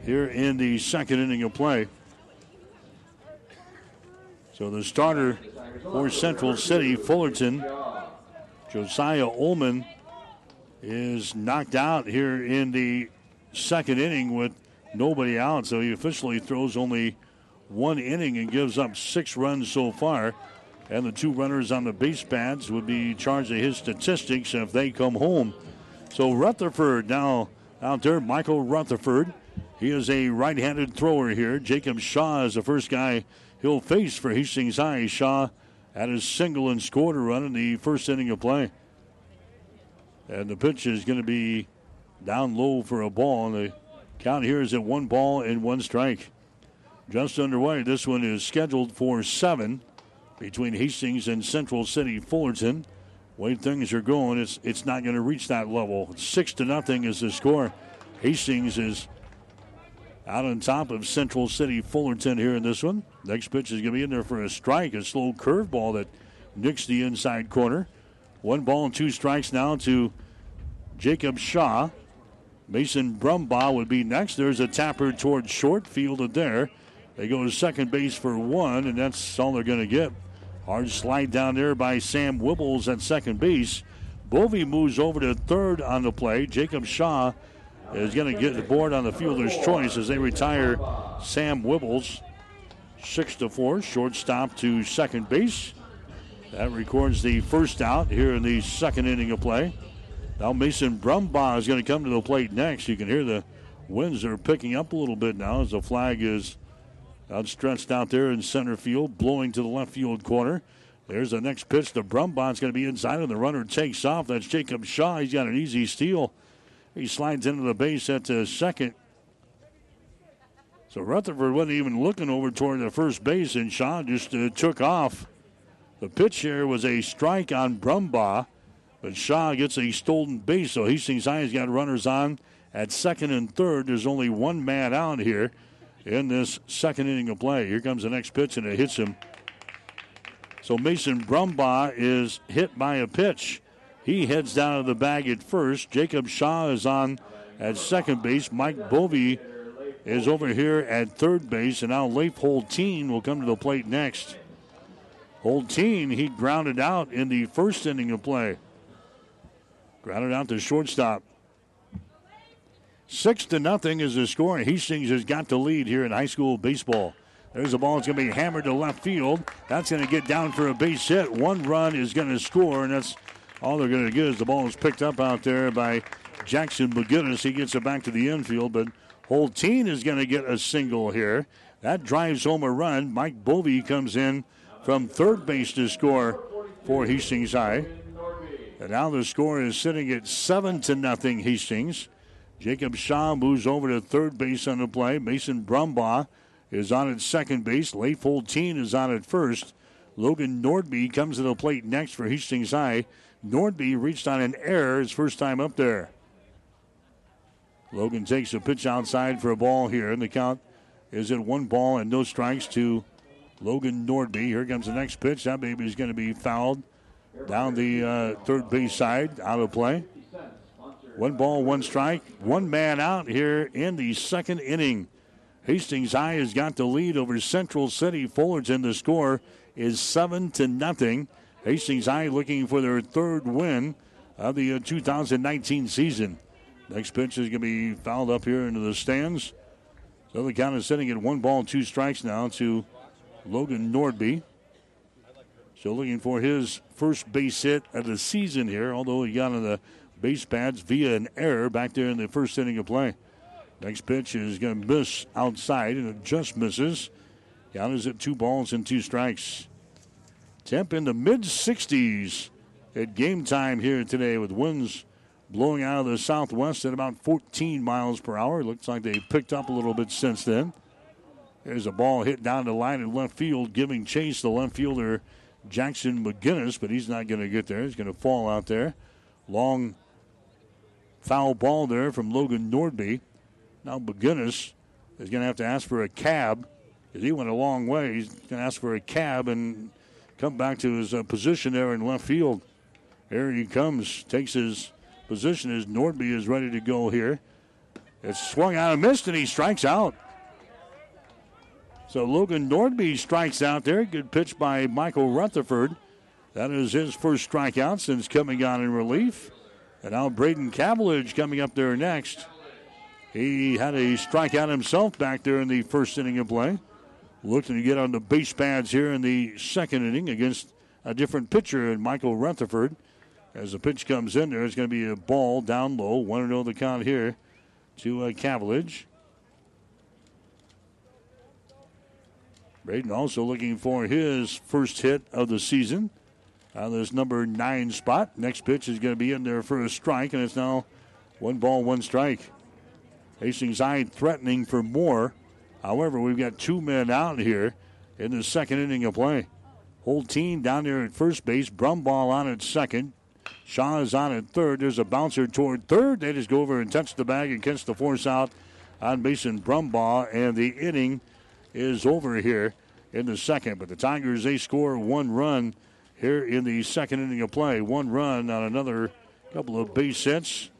here in the second inning of play. So the starter for Central City Fullerton, Josiah Ullman, is knocked out here in the second inning with nobody out. So he officially throws only one inning and gives up six runs so far. And the two runners on the base pads would be charged of his statistics if they come home. So Rutherford now out there, Michael Rutherford. He is a right handed thrower here. Jacob Shaw is the first guy he'll face for Hastings High. Shaw had a single and scored a run in the first inning of play. And the pitch is going to be down low for a ball. And the count here is at one ball and one strike. Just underway. This one is scheduled for seven between Hastings and Central City Fullerton. Way things are going, it's it's not going to reach that level. Six to nothing is the score. Hastings is out on top of Central City Fullerton here in this one. Next pitch is going to be in there for a strike, a slow curveball that nicks the inside corner. One ball and two strikes now to Jacob Shaw. Mason Brumbaugh would be next. There's a tapper towards short, fielded there. They go to second base for one, and that's all they're going to get. Hard slide down there by Sam Wibbles at second base. Bovey moves over to third on the play. Jacob Shaw is going to get the board on the fielder's choice as they retire Sam Wibbles. Six to four, shortstop to second base. That records the first out here in the second inning of play. Now Mason Brumbaugh is going to come to the plate next. You can hear the winds are picking up a little bit now as the flag is Outstretched out there in center field, blowing to the left field corner. There's the next pitch. The Brumbaugh's going to be inside, and the runner takes off. That's Jacob Shaw. He's got an easy steal. He slides into the base at the second. So Rutherford wasn't even looking over toward the first base, and Shaw just uh, took off. The pitch here was a strike on Brumbaugh, but Shaw gets a stolen base, so Hastings High has got runners on at second and third. There's only one man out here in this second inning of play. Here comes the next pitch, and it hits him. So Mason Brumbaugh is hit by a pitch. He heads down to the bag at first. Jacob Shaw is on at second base. Mike Bovey is over here at third base, and now Leif Holteen will come to the plate next. Holteen, he grounded out in the first inning of play. Grounded out to shortstop. Six to nothing is the score. Hastings has got the lead here in high school baseball. There's a ball that's going to be hammered to left field. That's going to get down for a base hit. One run is going to score, and that's all they're going to get is the ball is picked up out there by Jackson McGinnis. He gets it back to the infield, but Holteen is going to get a single here. That drives home a run. Mike Bovey comes in from third base to score for Hastings High. And now the score is sitting at seven to nothing Hastings. Jacob Shaw moves over to third base on the play. Mason Brumbaugh is on at second base. Leif Holteen is on at first. Logan Nordby comes to the plate next for Hastings High. Nordby reached on an error his first time up there. Logan takes a pitch outside for a ball here, and the count is at one ball and no strikes to Logan Nordby. Here comes the next pitch. That baby is going to be fouled down the uh, third base side, out of play. One ball, one strike, one man out here in the second inning. Hastings High has got the lead over Central City Fullerton. The score is seven to nothing. Hastings High looking for their third win of the uh, 2019 season. Next pitch is going to be fouled up here into the stands. So the count is sitting at one ball, two strikes now to Logan Nordby. So looking for his first base hit of the season here, although he got on the base pads via an error back there in the first inning of play. Next pitch is going to miss outside, and it just misses. Count is at two balls and two strikes. Temp in the mid 60s at game time here today with winds blowing out of the southwest at about 14 miles per hour. Looks like they picked up a little bit since then. There's a ball hit down the line in left field, giving chase the left fielder Jackson McGinnis, but he's not going to get there. He's going to fall out there. Long foul ball there from Logan Nordby. Now McGinnis is going to have to ask for a cab because he went a long way. He's going to ask for a cab and come back to his uh, position there in left field. Here he comes, takes his position as Nordby is ready to go here. It's swung out and missed, and he strikes out. So Logan Nordby strikes out there. Good pitch by Michael Rutherford. That is his first strikeout since coming on in relief. And now Braden Cavillage coming up there next. He had a strikeout himself back there in the first inning of play. Looking to get on the base pads here in the second inning against a different pitcher in Michael Rutherford. As the pitch comes in there, it's going to be a ball down low. 1 0 the count here to uh, Cavillage. Braden also looking for his first hit of the season Uh, on this number nine spot. Next pitch is going to be in there for a strike, and it's now one ball, one strike. Hastings High threatening for more. However, we've got two men out here in the second inning of play. Holteen down there at first base. Brumbaugh on at second. Shaw is on at third. There's a bouncer toward third. They just go over and touch the bag and catch the force out on base and Brumbaugh, and the inning is over here in the second. But the Tigers, they score one run here in the second inning of play. One run on another couple of base hits.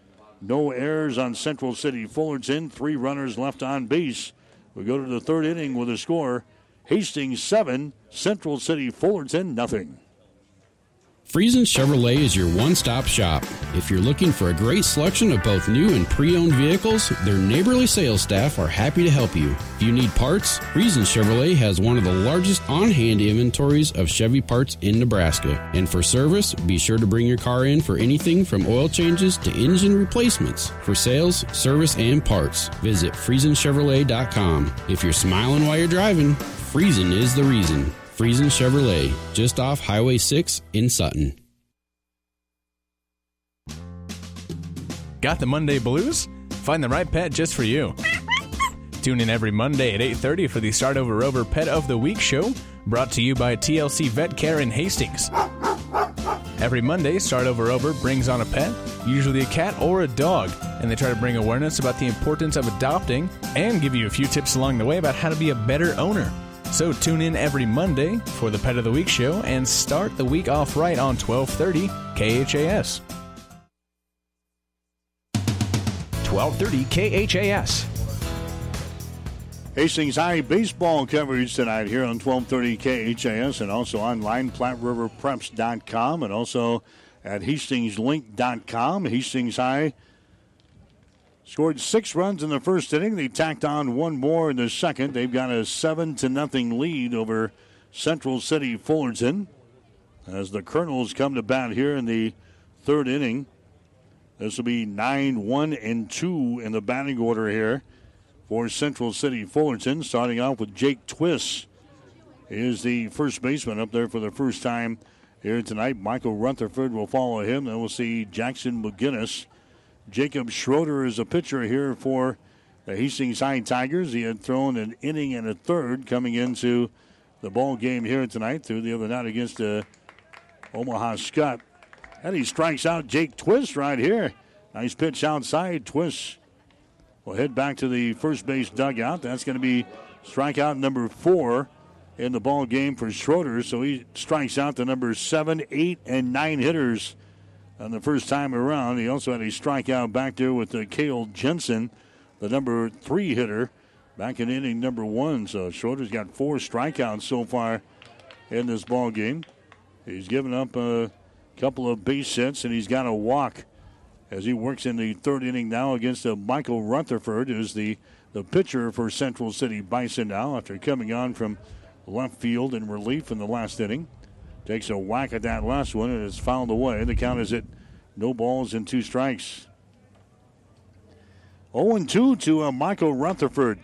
No errors on Central City Fullerton. Three runners left on base. We go to the third inning with a score Hastings 7, Central City Fullerton nothing. Friesen Chevrolet is your one stop shop. If you're looking for a great selection of both new and pre owned vehicles, their neighborly sales staff are happy to help you. If you need parts, Friesen Chevrolet has one of the largest on hand inventories of Chevy parts in Nebraska. And for service, be sure to bring your car in for anything from oil changes to engine replacements. For sales, service, and parts, visit FriesenChevrolet.com. If you're smiling while you're driving, Friesen is the reason. Friesen Chevrolet, just off Highway 6 in Sutton. Got the Monday blues? Find the right pet just for you. Tune in every Monday at 8:30 for the Start Over Rover Pet of the Week show, brought to you by TLC Vet Care in Hastings. Every Monday, Start Over Rover brings on a pet, usually a cat or a dog, and they try to bring awareness about the importance of adopting and give you a few tips along the way about how to be a better owner. So tune in every Monday for the Pet of the Week show and start the week off right on 1230 KHAS. 1230 KHAS. Hastings High baseball coverage tonight here on 1230 KHAS and also online, PlatteRiverPreps.com and also at HastingsLink.com. Hastings High scored six runs in the first inning. They tacked on one more in the second. They've got a seven to nothing lead over Central City Fullerton as the Colonels come to bat here in the third inning. This will be 9 1 and 2 in the batting order here for Central City Fullerton. Starting off with Jake Twist is the first baseman up there for the first time here tonight. Michael Rutherford will follow him. Then we'll see Jackson McGinnis. Jacob Schroeder is a pitcher here for the Hastings High Tigers. He had thrown an inning and a third coming into the ball game here tonight through the other night against the Omaha Skutt. And he strikes out Jake Twist right here. Nice pitch outside. Twist will head back to the first base dugout. That's going to be strikeout number four in the ball game for Schroeder. So he strikes out the number seven, eight, and nine hitters on the first time around. He also had a strikeout back there with uh, Kale Jensen, the number three hitter, back in inning number one. So Schroeder's got four strikeouts so far in this ball game. He's given up a couple of base hits and he's got a walk as he works in the third inning now against uh, Michael Rutherford, who's the, the pitcher for Central City Bison now after coming on from left field in relief in the last inning. Takes a whack at that last one and is fouled away. The count is at no balls and two strikes. 0 2 to uh, Michael Rutherford.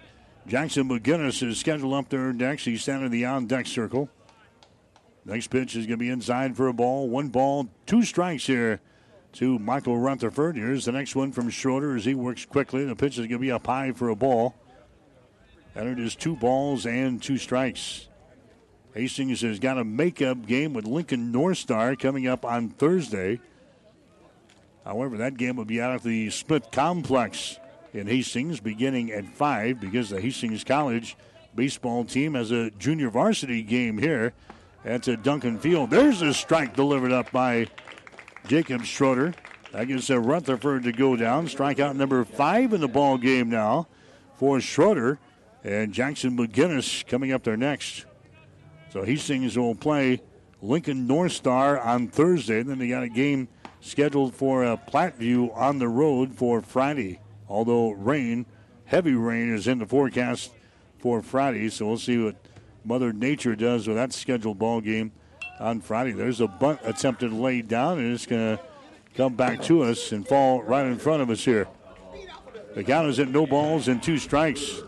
Jackson McGinnis is scheduled up there next. He's standing in the on deck circle. Next pitch is going to be inside for a ball. One ball, two strikes here to Michael Rutherford. Here's the next one from Schroeder as he works quickly. The pitch is going to be up high for a ball. And it is two balls and two strikes. Hastings has got a makeup game with Lincoln North Star coming up on Thursday. However, that game will be out at the Split Complex in Hastings beginning at 5 because the Hastings College baseball team has a junior varsity game here at Duncan Field. There's a strike delivered up by Jacob Schroeder. That gets uh, Rutherford to go down. Strikeout number five in the ball game now for Schroeder. And Jackson McGinnis coming up there next. So Hastings will play Lincoln North Star on Thursday. and Then they got a game scheduled for uh, Platteview on the road for Friday. Although rain, heavy rain, is in the forecast for Friday. So we'll see what Mother Nature does with that scheduled ball game on Friday. There's a bunt attempted laid down, and it's going to come back to us and fall right in front of us here. The count is at no balls and two strikes.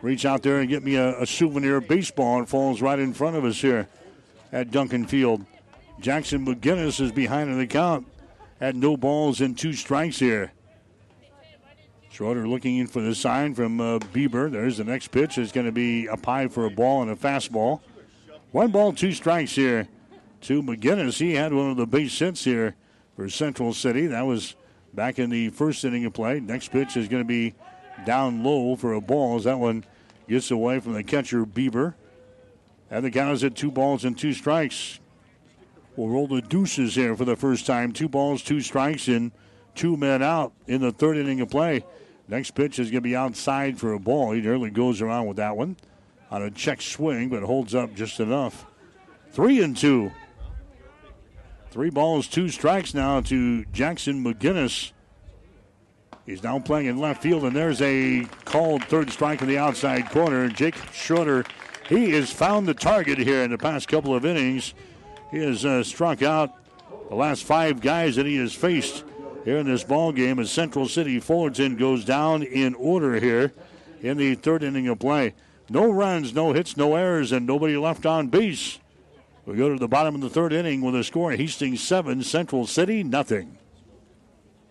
Reach out there and get me a, a souvenir baseball. and falls right in front of us here at Duncan Field. Jackson McGinnis is behind in the count at no balls and two strikes here. Schroeder looking in for the sign from uh, Bieber. There's the next pitch. It's going to be a pie for a ball and a fastball. One ball, two strikes here to McGinnis. He had one of the base hits here for Central City. That was back in the first inning of play. Next pitch is going to be down low for a ball as that one gets away from the catcher Beaver. And the count is at two balls and two strikes. We'll roll the deuces here for the first time. Two balls, two strikes, and two men out in the third inning of play. Next pitch is going to be outside for a ball. He nearly goes around with that one on a check swing, but holds up just enough. Three and two. Three balls, two strikes now to Jackson McGinnis. He's now playing in left field, and there's a called third strike in the outside corner. Jake Schroeder, he has found the target here in the past couple of innings. He has uh, struck out the last five guys that he has faced here in this ball game as Central City Fullerton goes down in order here in the third inning of play. No runs, no hits, no errors, and nobody left on base. We go to the bottom of the third inning with a score Hastings 7, Central City nothing.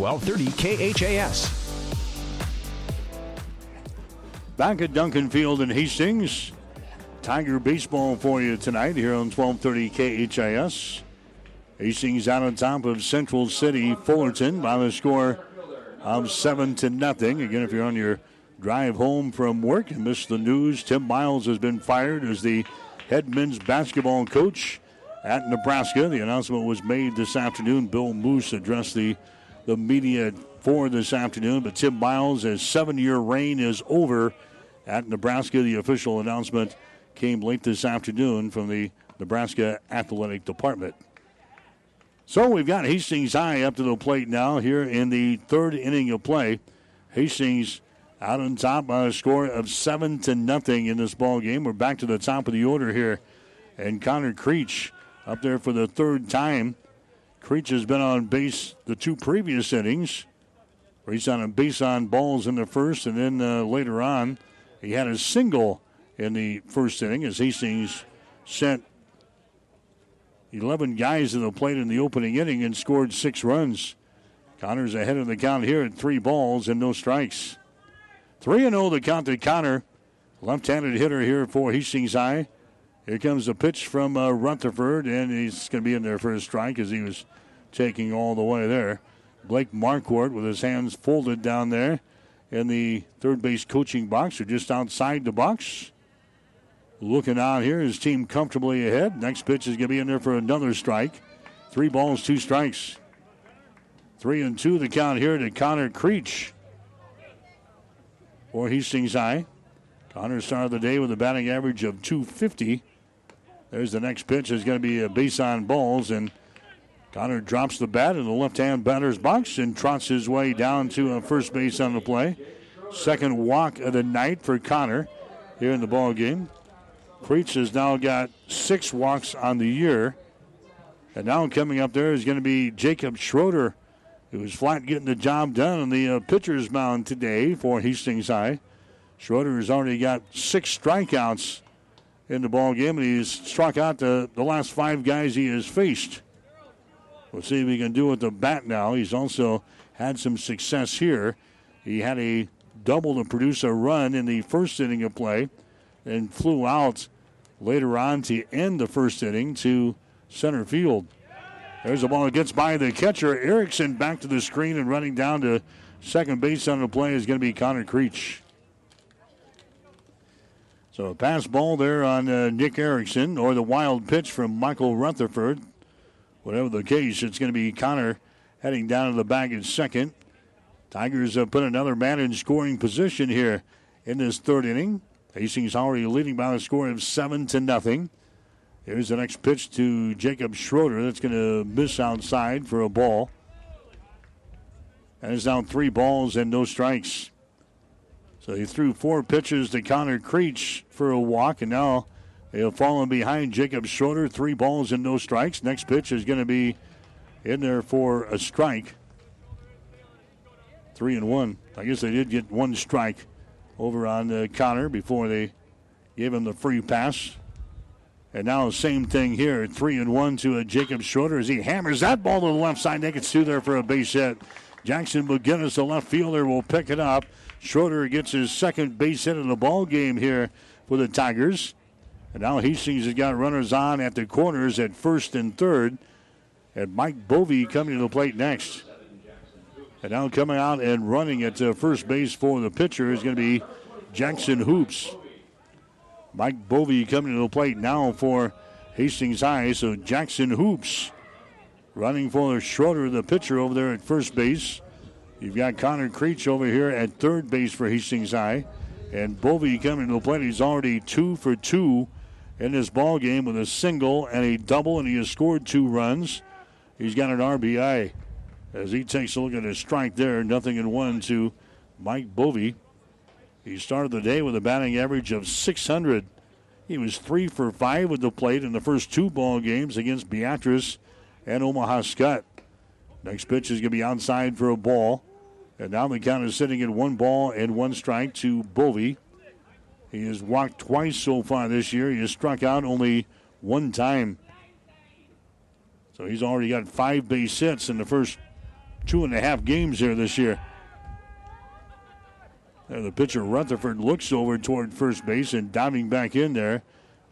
1230 KHAS. Back at Duncan Field in Hastings. Tiger baseball for you tonight here on 1230 KHAS. Hastings out on top of Central City Fullerton by the score of seven to nothing. Again, if you're on your drive home from work and missed the news, Tim Miles has been fired as the head men's basketball coach at Nebraska. The announcement was made this afternoon. Bill Moos addressed the the media for this afternoon. But Tim Miles, seven year reign is over at Nebraska. The official announcement came late this afternoon from the Nebraska Athletic Department. So we've got Hastings High up to the plate now here in the third inning of play. Hastings out on top by a score of seven to nothing in this ball game. We're back to the top of the order here, and Connor Creech up there for the third time Creech has been on base the two previous innings. He's on a base on balls in the first, and then uh, later on, he had a single in the first inning as Hastings sent 11 guys to the plate in the opening inning and scored six runs. Connor's ahead of the count here at three balls and no strikes. 3 0 the count to Connor. Left handed hitter here for Hastings High. Here comes a pitch from uh, Rutherford, and he's going to be in there for a strike as he was taking all the way there. Blake Marquardt with his hands folded down there in the third base coaching box or just outside the box. Looking out here, his team comfortably ahead. Next pitch is going to be in there for another strike. Three balls, two strikes. Three and two the count here to Connor Creech for Hastings High. Connor started the day with a batting average of 250. There's the next pitch. Is going to be a base on balls, and Connor drops the bat in the left-hand batter's box and trots his way down to first base on the play. Second walk of the night for Connor here in the ball game. Creech has now got six walks on the year. And now coming up there is going to be Jacob Schroeder, who was flat getting the job done on the uh, pitcher's mound today for Hastings High. Schroeder has already got six strikeouts in the ball game, and he's struck out the, the last five guys he has faced. We'll see if he can do it with the bat now. He's also had some success here. He had a double to produce a run in the first inning of play and flew out later on to end the first inning to center field. There's a ball that gets by the catcher. Erickson back to the screen and running down to second base on the play is going to be Connor Creech. So a pass ball there on uh, Nick Erickson or the wild pitch from Michael Rutherford. Whatever the case, it's going to be Connor heading down to the bag in second. Tigers have put another man in scoring position here in this third inning. Hastings already leading by a score of seven to nothing. Here's the next pitch to Jacob Schroeder. That's going to miss outside for a ball. And it's down three balls and no strikes. So he threw four pitches to Connor Creech for a walk, and now they have fallen behind Jacob Schroeder. Three balls and no strikes. Next pitch is going to be in there for a strike. Three and one. I guess they did get one strike over on uh, Connor before they gave him the free pass. And now same thing here, three and one to a Jacob Schroeder as he hammers that ball to the left side. They gets through there for a base hit. Jackson McGinnis, the left fielder, will pick it up. Schroeder gets his second base hit in the ball game here for the Tigers. And now Hastings has got runners on at the corners at first and third. And Mike Bovey coming to the plate next. And now coming out and running at uh, first base for the pitcher is going to be Jackson Hoops. Mike Bovey coming to the plate now for Hastings High. So Jackson Hoops running for Schroeder, the pitcher over there at first base. You've got Connor Creech over here at third base for Hastings High. And Bovey coming to the plate. He's already two for two in this ball game with a single and a double, and he has scored two runs. He's got an RBI as he takes a look at his strike there. Nothing in one to Mike Bovey. He started the day with a batting average of 600. He was three for five with the plate in the first two ball games against Beatrice and Omaha Skutt. Next pitch is going to be outside for a ball. And now the count is sitting at one ball and one strike to Bovey. He has walked twice so far this year. He has struck out only one time. So he's already got five base hits in the first two and a half games here this year. There, the pitcher Rutherford looks over toward first base and diving back in there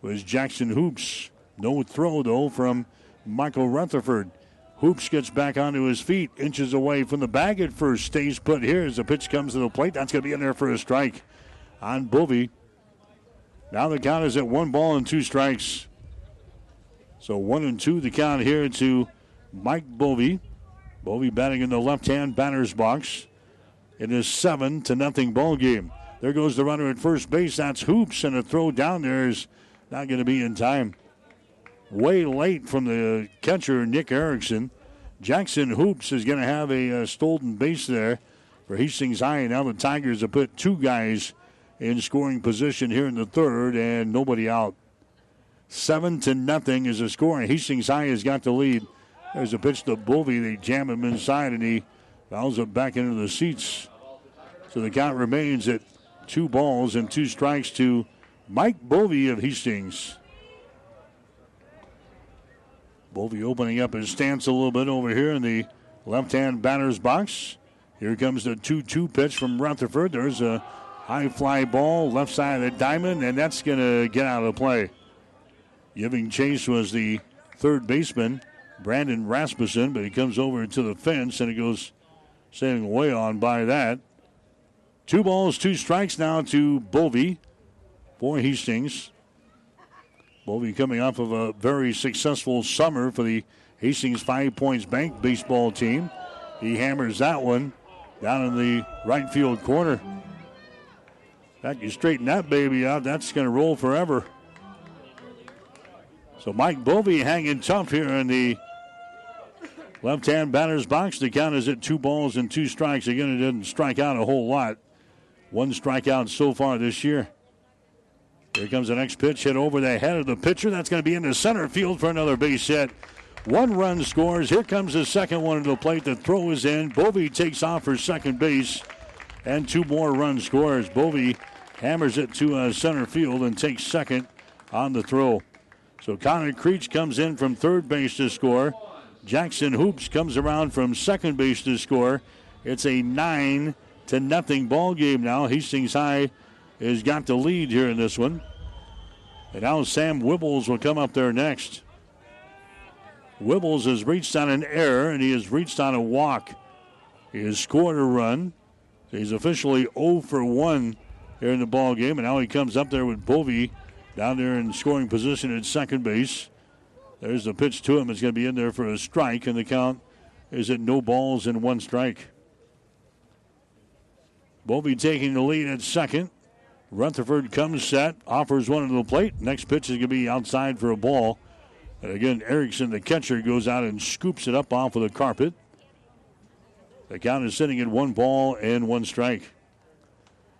was Jackson Hoops. No throw though from Michael Rutherford. Hoops gets back onto his feet, inches away from the bag at first, stays put here as the pitch comes to the plate. That's going to be in there for a strike on Bovey. Now the count is at one ball and two strikes. So one and two the count here to Mike Bovey. Bovey batting in the left-hand batter's box in his seven to nothing ball game. There goes the runner at first base. That's Hoops, and a throw down there is not going to be in time way late from the catcher, Nick Erickson. Jackson Hoops is going to have a uh, stolen base there for Hastings High. Now the Tigers have put two guys in scoring position here in the third and nobody out. Seven to nothing is the score. Hastings High has got the lead. There's a pitch to Bovey. They jam him inside and he fouls it back into the seats. So the count remains at two balls and two strikes to Mike Bovey of Hastings. Bovey opening up his stance a little bit over here in the left hand batter's box. Here comes the 2 2 pitch from Rutherford. There's a high fly ball left side of the diamond, and that's going to get out of play. Giving chase was the third baseman, Brandon Rasmussen, but he comes over to the fence and it goes sailing way on by that. Two balls, two strikes now to Bovey for Hastings. Bovey coming off of a very successful summer for the Hastings Five Points Bank baseball team. He hammers that one down in the right field corner. That you straighten that baby out, that's going to roll forever. So Mike Bovey hanging tough here in the left hand batter's box. The count is at two balls and two strikes. Again, it didn't strike out a whole lot. One strikeout so far this year. Here comes the next pitch hit over the head of the pitcher. That's going to be in the center field for another base hit. One run scores. Here comes the second one to the plate. The throw is in. Bovey takes off for second base. And two more run scores. Bovey hammers it to uh, center field and takes second on the throw. So Connor Creech comes in from third base to score. Jackson Hoops comes around from second base to score. It's a nine to nothing ball game now. Hastings High has got the lead here in this one. And now Sam Wibbles will come up there next. Wibbles has reached on an error and he has reached on a walk. He has scored a run. He's officially 0 for 1 here in the ball game, and now he comes up there with Bovey down there in scoring position at second base. There's the pitch to him. It's going to be in there for a strike, and the count is at no balls and one strike. Bovey taking the lead at second. Rutherford comes set, offers one to the plate. Next pitch is going to be outside for a ball. And again, Erickson, the catcher, goes out and scoops it up off of the carpet. The count is sitting at one ball and one strike.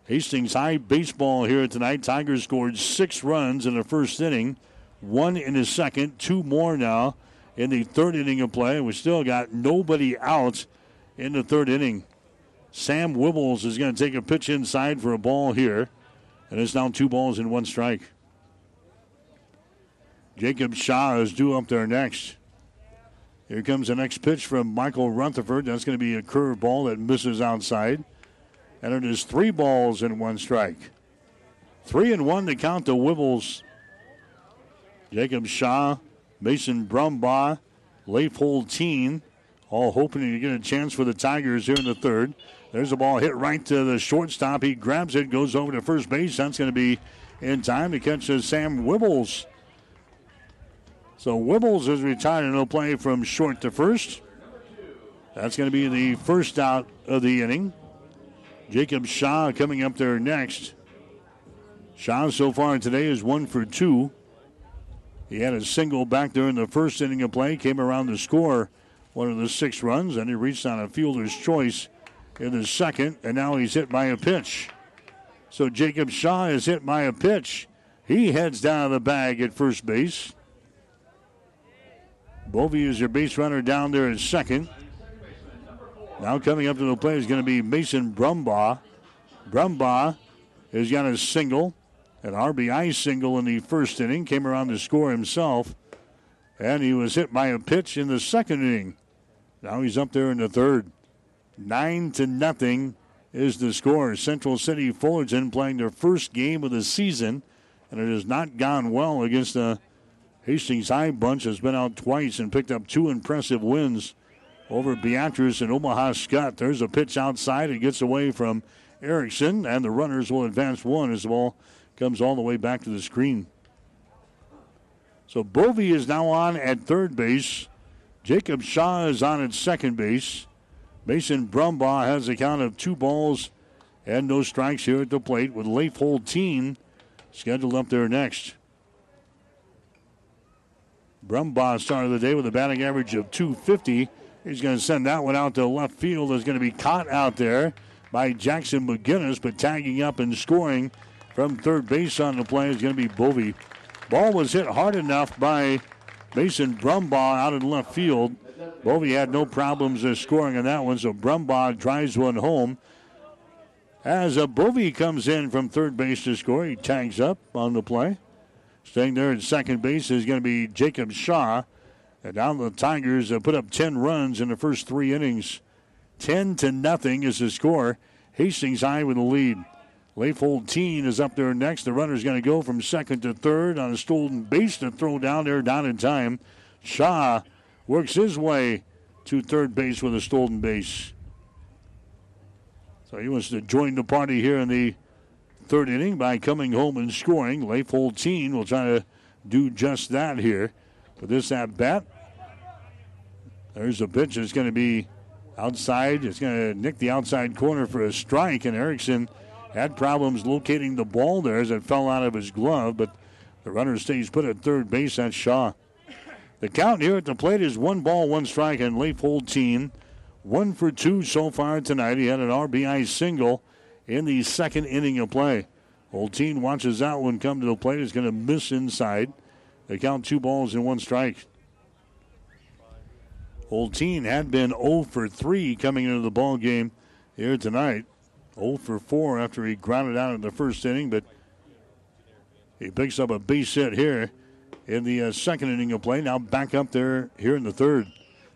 Hastings High baseball here tonight. Tigers scored six runs in the first inning, one in the second, two more now in the third inning of play. We still got nobody out in the third inning. Sam Wibbles is going to take a pitch inside for a ball here, and it's now two balls and one strike. Jacob Shaw is due up there next. Here comes the next pitch from Michael Rutherford. That's going to be a curve ball that misses outside. And it is three balls and one strike. Three and one to count the Wibbles. Jacob Shaw, Mason Brumbaugh, Leif Holteen, all hoping to get a chance for the Tigers here in the third. There's a ball hit right to the shortstop. He grabs it, goes over to first base. That's going to be in time to catch Sam Wibbles. So Wibbles is retired and he'll play from short to first. That's going to be the first out of the inning. Jacob Shaw coming up there next. Shaw so far today is one for two. He had a single back there in the first inning of play, came around to score one of the six runs, and he reached on a fielder's choice in the second, and now he's hit by a pitch. So Jacob Shaw is hit by a pitch. He heads down the bag at first base. Bovey is your base runner down there at second. Now coming up to the plate is going to be Mason Brumbaugh. Brumbaugh has got a single, an RBI single in the first inning, came around to score himself, and he was hit by a pitch in the second inning. Now he's up there in the third. Nine to nothing is the score. Central City Fullerton playing their first game of the season, and it has not gone well against the Hastings High bunch. Has been out twice and picked up two impressive wins over Beatrice and Omaha Skutt. There's a pitch outside. It gets away from Erickson, and the runners will advance one as the ball comes all the way back to the screen. So Bovey is now on at third base. Jacob Shaw is on at second base. Mason Brumbaugh has a count of two balls and no strikes here at the plate with Leif Holteen scheduled up there next. Brumbaugh started the day with a batting average of 250. He's going to send that one out to left field. Is going to be caught out there by Jackson McGinnis, but tagging up and scoring from third base on the play is going to be Bovey. Ball was hit hard enough by Mason Brumbaugh out in left field. Bovey had no problems scoring on that one, so Brumbaugh drives one home. As a Bovey comes in from third base to score, he tags up on the play. Staying there at second base is going to be Jacob Shaw. And now the Tigers have put up 10 runs in the first three innings. 10 to nothing is the score. Hastings High with the lead. Leif Holteen is up there next. The runner's going to go from second to third on a stolen base to throw down there, down in time. Shaw works his way to third base with a stolen base. So he wants to join the party here in the third inning by coming home and scoring. Leif Holteen will try to do just that here. But this at bat, There's a pitch that's going to be outside. It's going to nick the outside corner for a strike, and Erickson had problems locating the ball there as it fell out of his glove, but the runner stays put at third base. That's Shaw. The count here at the plate is one ball, one strike, and Leif Holteen one for two so far tonight. He had an RBI single in the second inning of play. Holteen watches that one come to the plate. Is going to miss inside. They count two balls and one strike. Holteen had been 0 for 3 coming into the ball game here tonight. 0 for 4 after he grounded out in the first inning, but he picks up a base hit here in the uh, second inning of play. Now back up there here in the third.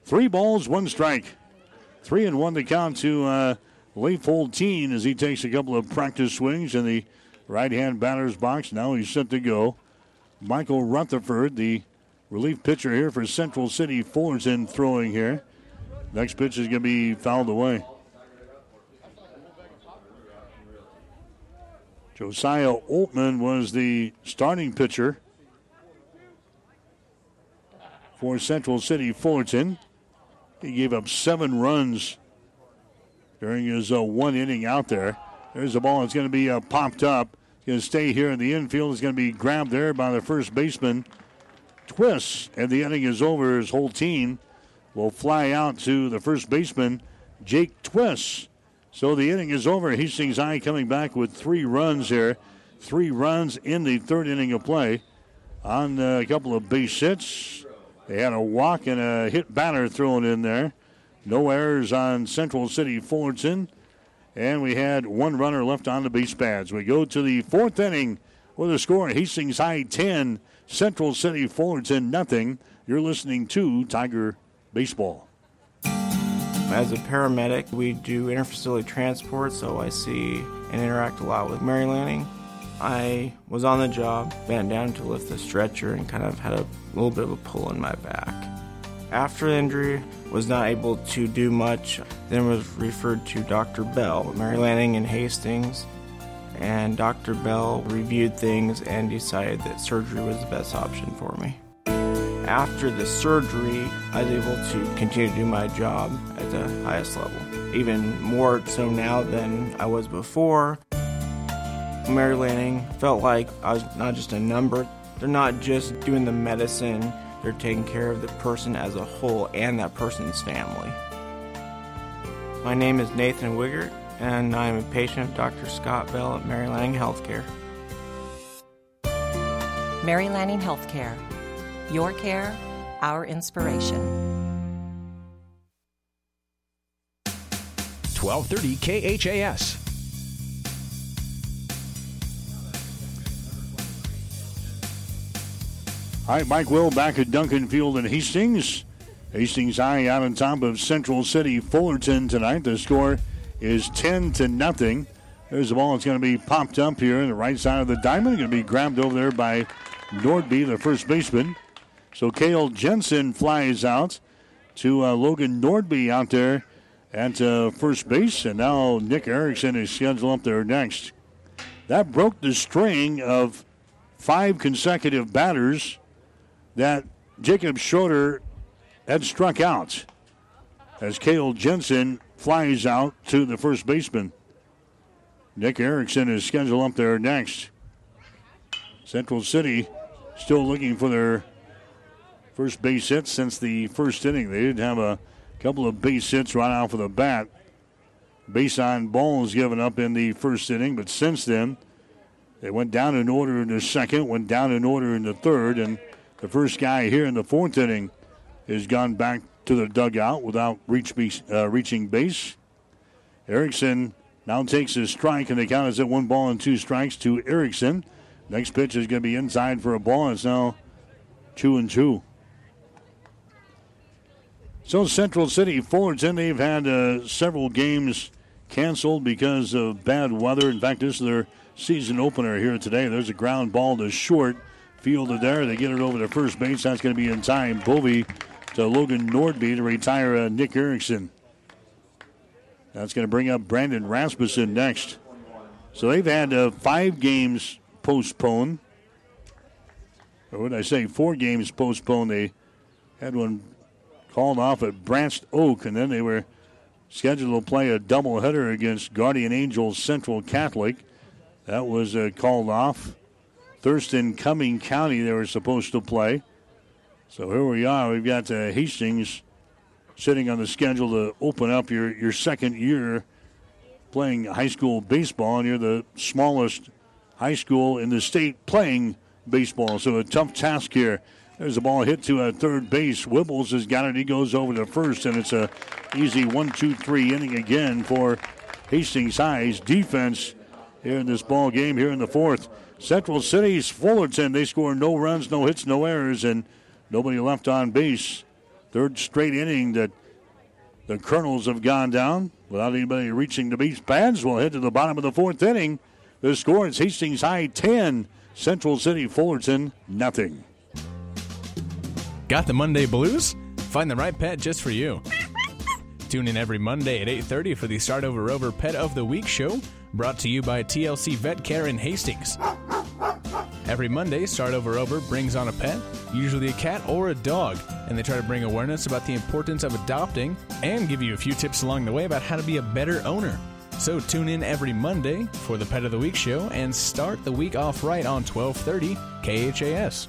Three balls, one strike. Three and one to count to uh, Leif Holteen as he takes a couple of practice swings in the right hand batter's box. Now he's set to go. Michael Rutherford, the relief pitcher here for Central City Fullerton, throwing here. Next pitch is going to be fouled away. Josiah Ullman was the starting pitcher for Central City Fullerton. He gave up seven runs during his uh, one inning out there. There's the ball. It's going to be uh, popped up. It's going to stay here in the infield. It's going to be grabbed there by the first baseman. Twists, and the inning is over. His Holteen will fly out to the first baseman, Jake Twists. So the inning is over. Hastings High coming back with three runs here. Three runs in the third inning of play on uh, a couple of base hits. They had a walk and a hit batter thrown in there. No errors on Central City Fullerton. And we had one runner left on the base pads. We go to the fourth inning with a score Hastings High 10, Central City Fullerton nothing. You're listening to Tiger Baseball. As a paramedic, we do interfacility transport, so I see and interact a lot with Mary Lanning. I was on the job, bent down to lift the stretcher, and kind of had a little bit of a pull in my back. After the injury, was not able to do much. Then was referred to Dr. Bell, Mary Lanning in Hastings, and Dr. Bell reviewed things and decided that surgery was the best option for me. After the surgery, I was able to continue to do my job at the highest level, even more so now than I was before. Mary Lanning felt like I was not just a number. They're not just doing the medicine, they're taking care of the person as a whole and that person's family. My name is Nathan Wiggert, and I am a patient of Dr. Scott Bell at Mary Lanning Healthcare. Mary Lanning Healthcare. Your care, our inspiration. 1230 KHAS. All right, Mike Will back at Duncan Field in Hastings. Hastings High out on top of Central City Fullerton tonight. The score is 10 to nothing. There's the ball. It's going to be popped up here in the right side of the diamond. Going to be grabbed over there by Nordby, the first baseman. So Kale Jensen flies out to uh, Logan Nordby out there at uh, first base. And now Nick Erickson is scheduled up there next. That broke the string of five consecutive batters that Jacob Schroeder had struck out as Kale Jensen flies out to the first baseman. Nick Erickson is scheduled up there next. Central City still looking for their first base hit since the first inning. They did have a couple of base hits right off of the bat. Base on balls given up in the first inning, but since then, they went down in order in the second, went down in order in the third, and the first guy here in the fourth inning has gone back to the dugout without reach uh, reaching base. Erickson now takes his strike, and the count is at one ball and two strikes to Erickson. Next pitch is going to be inside for a ball. It's now two and two. So Central City Fullerton, they've had uh, several games canceled because of bad weather. In fact, this is their season opener here today. There's a ground ball to short. Fielded there. They get it over to first base. That's going to be in time. Bovey to Logan Nordby to retire uh, Nick Erickson. That's going to bring up Brandon Rasmussen next. So they've had uh, five games postponed. Or did I say? Four games postponed. They had one called off at Branched Oak, and then they were scheduled to play a doubleheader against Guardian Angels Central Catholic. That was uh, called off. Thurston Cumming County they were supposed to play. So here we are. We've got uh, Hastings sitting on the schedule to open up your, your second year playing high school baseball, and you're the smallest high school in the state playing baseball. So a tough task here. There's a ball hit to a third base. Wibbles has got it. He goes over to first, and it's a easy one, two, three inning again for Hastings High's defense here in this ball game here in the fourth. Central City's Fullerton, they score no runs, no hits, no errors, and nobody left on base. Third straight inning that the Colonels have gone down without anybody reaching the base pads. We'll head to the bottom of the fourth inning. The score is Hastings High 10, Central City Fullerton nothing. Got the Monday blues? Find the right pet just for you. Tune in every Monday at 8:30 for the Start Over Rover Pet of the Week show, brought to you by TLC Vet Care in Hastings. Every Monday, Start Over Rover brings on a pet, usually a cat or a dog, and they try to bring awareness about the importance of adopting and give you a few tips along the way about how to be a better owner. So tune in every Monday for the Pet of the Week show and start the week off right on 1230 KHAS.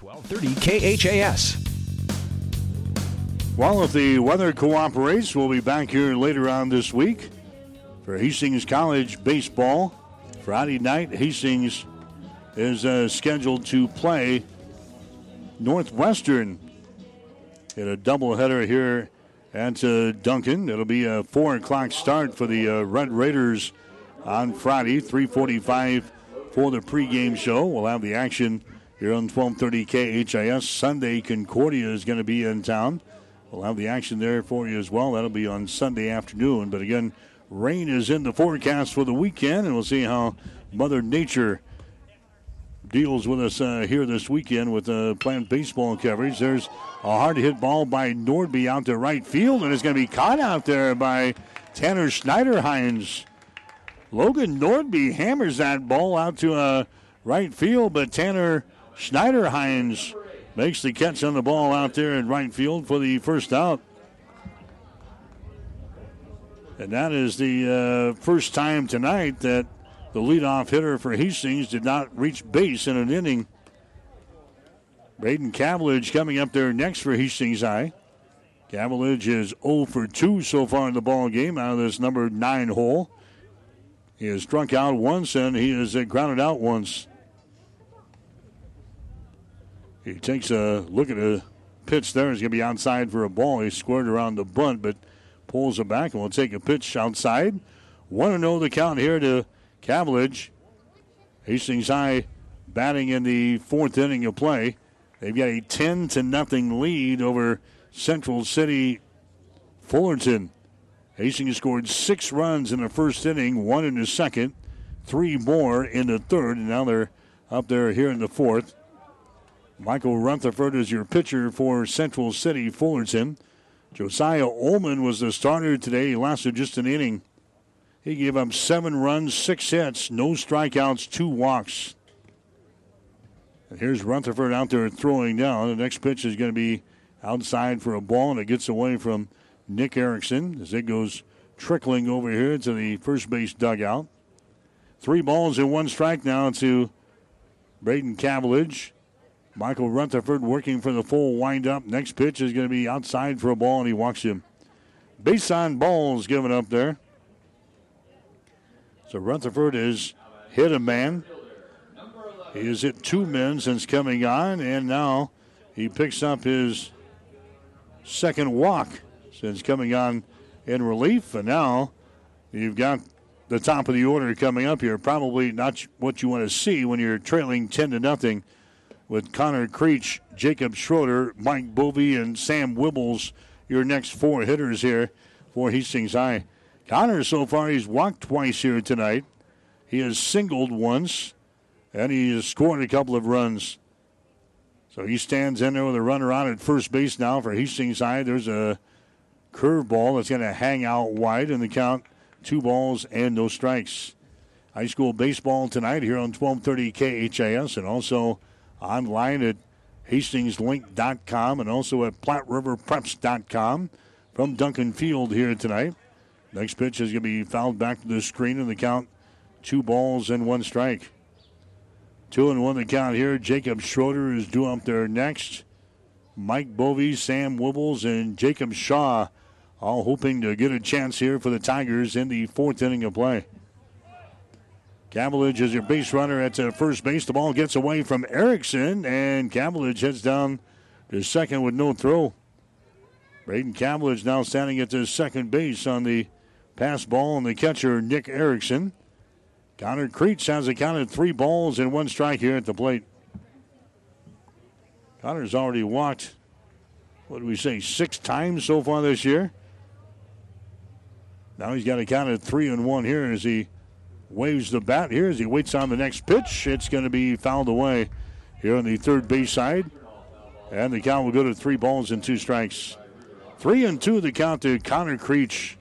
1230 KHAS. Well, if the weather cooperates, we'll be back here later on this week for Hastings College baseball. Friday night, Hastings is uh, scheduled to play Northwestern in a doubleheader here at uh, Duncan. It'll be a four o'clock start for the uh, Red Raiders on Friday, 3:45 for the pregame show. We'll have the action here on 1230 KHAS. Sunday, Concordia is going to be in town. We'll have the action there for you as well. That'll be on Sunday afternoon. But again, rain is in the forecast for the weekend, and we'll see how Mother Nature deals with us uh, here this weekend with uh, planned baseball coverage. There's a hard hit ball by Nordby out to right field, and it's going to be caught out there by Tanner Schneiderhines. Logan Nordby hammers that ball out to uh, right field, but Tanner Schneiderhines makes the catch on the ball out there in right field for the first out. And that is the uh, first time tonight that the leadoff hitter for Hastings did not reach base in an inning. Braden Cavillage coming up there next for Hastings High. Cavillage is 0 for 2 so far in the ball game out of this number 9 hole. He has struck out once and he has grounded out once. He takes a look at a pitch there. He's going to be outside for a ball. He squared around the bunt, but pulls it back and will take a pitch outside. 1 0 the count here to Cavillage. Hastings High batting in the fourth inning of play. They've got a 10 to nothing lead over Central City Fullerton. Hastings scored six runs in the first inning, one in the second, three more in the third, and now they're up there here in the fourth. Michael Rutherford is your pitcher for Central City Fullerton. Josiah Ullman was the starter today. He lasted just an inning. He gave up seven runs, six hits, no strikeouts, two walks. And here's Rutherford out there throwing down. The next pitch is going to be outside for a ball, and it gets away from Nick Erickson as it goes trickling over here to the first base dugout. Three balls and one strike now to Braden Cavillage. Michael Rutherford working for the full windup. Next pitch is going to be outside for a ball, and he walks him. Base on balls given up there. So Rutherford has hit a man. He has hit two men since coming on, and now he picks up his second walk since coming on in relief. And now you've got the top of the order coming up here. Probably not what you want to see when you're trailing 10 to nothing with Connor Creech, Jacob Schroeder, Mike Bovey, and Sam Wibbles, your next four hitters here for Hastings High. Connor, so far, he's walked twice here tonight. He has singled once, and he has scored a couple of runs. So he stands in there with a runner on at first base now for Hastings High. There's a curveball that's going to hang out wide in the count. Two balls and no strikes. High school baseball tonight here on 1230 KHAS and also online at hastingslink.com and also at platteriverpreps.com from Duncan Field here tonight. Next pitch is going to be fouled back to the screen in the count. Two balls and one strike. Two and one the count here. Jacob Schroeder is due up there next. Mike Bovey, Sam Wibbles, and Jacob Shaw all hoping to get a chance here for the Tigers in the fourth inning of play. Cavillage is your base runner at uh, first base. The ball gets away from Erickson, and Cavillage heads down to second with no throw. Braden Cavillage now standing at the second base on the pass ball, and the catcher, Nick Erickson. Connor Creech has accounted three balls and one strike here at the plate. Connor's already walked, what do we say, six times so far this year. Now he's got a count of three and one here as he waves the bat here as he waits on the next pitch. It's going to be fouled away here on the third base side. And the count will go to three balls and two strikes. Three and two the count to Connor Creech.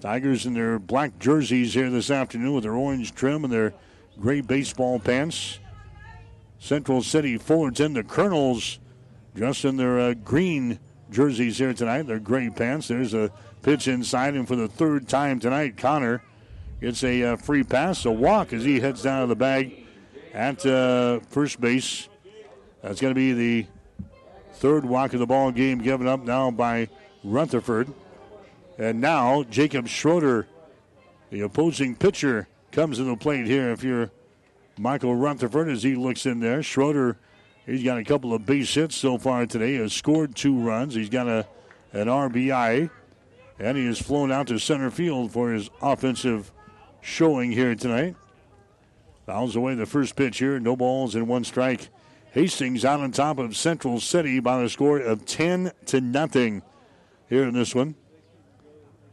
Tigers in their black jerseys here this afternoon with their orange trim and their gray baseball pants. Central City Fullerton, the Colonels, dressed in their uh, green jerseys here tonight, their gray pants. There's a pitch inside, and for the third time tonight, Connor gets a uh, free pass, a walk as he heads down to the bag at uh, first base. That's going to be the third walk of the ball game given up now by Rutherford. And now Jacob Schroeder, the opposing pitcher, comes to the plate here. If you're Michael Rutherford, as he looks in there, Schroeder, he's got a couple of base hits so far today. Has scored two runs. He's got a an RBI, and he has flown out to center field for his offensive showing here tonight. Fouls away the first pitch here. No balls and one strike. Hastings out on top of Central City by the score of 10 to nothing here in this one.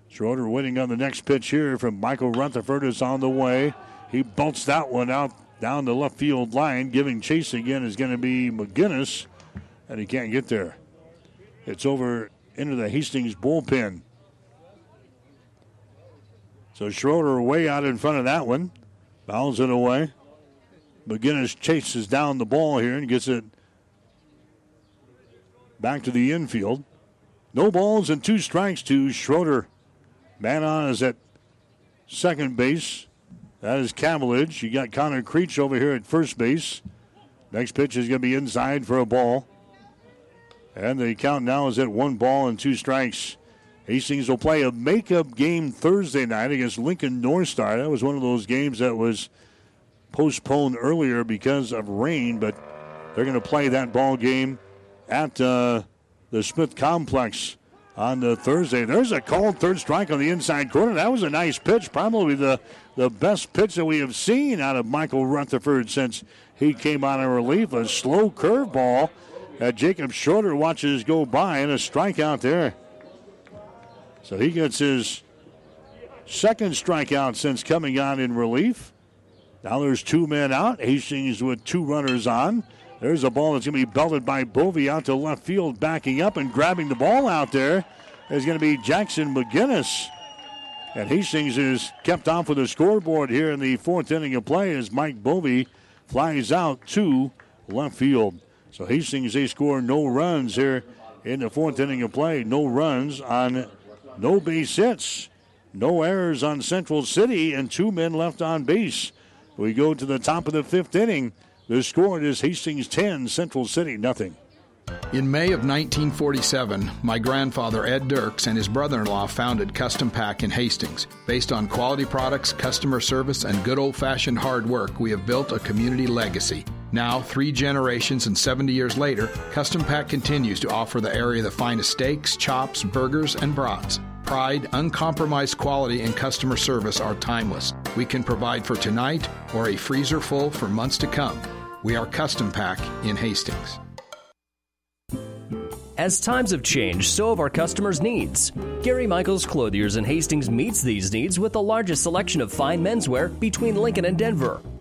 Schroeder waiting on the next pitch here from Michael Rutherford is on the way. He bolts that one out down the left field line. Giving chase again is going to be McGinnis, and he can't get there. It's over into the Hastings bullpen. So Schroeder way out in front of that one. Fouls it away. McGinnis chases down the ball here and gets it back to the infield. No balls and two strikes to Schroeder. Man on is at second base. That is Cavillage. You got Connor Creech over here at first base. Next pitch is going to be inside for a ball. And the count now is at one ball and two strikes. Hastings will play a makeup game Thursday night against Lincoln North Star. That was one of those games that was postponed earlier because of rain, but they're going to play that ball game at uh, the Smith Complex on the Thursday. There's a called third strike on the inside corner. That was a nice pitch, probably the the best pitch that we have seen out of Michael Rutherford since he came out of relief. A slow curveball that Jacob Schroeder watches go by, and a strikeout there. So he gets his second strikeout since coming on in relief. Now there's two men out. Hastings with two runners on. There's a ball that's going to be belted by Bovey out to left field, backing up and grabbing the ball out there. is going to be Jackson McGinnis. And Hastings is kept off with the scoreboard here in the fourth inning of play as Mike Bovey flies out to left field. So Hastings, they score no runs here in the fourth inning of play. No runs on no base hits, no errors on Central City, and two men left on base. We go to the top of the fifth inning. The score is Hastings 10, Central City nothing. In May of 1947, my grandfather Ed Dirks and his brother in law founded Custom Pack in Hastings. Based on quality products, customer service, and good old fashioned hard work, we have built a community legacy. Now, three generations and 70 years later, Custom Pack continues to offer the area the finest steaks, chops, burgers, and brats. pride, uncompromised quality, and customer service are timeless. We can provide for tonight or a freezer full for months to come. We are Custom Pack in Hastings. As times have changed, so have our customers' needs. Gary Michaels Clothiers in Hastings meets these needs with the largest selection of fine menswear between Lincoln and Denver.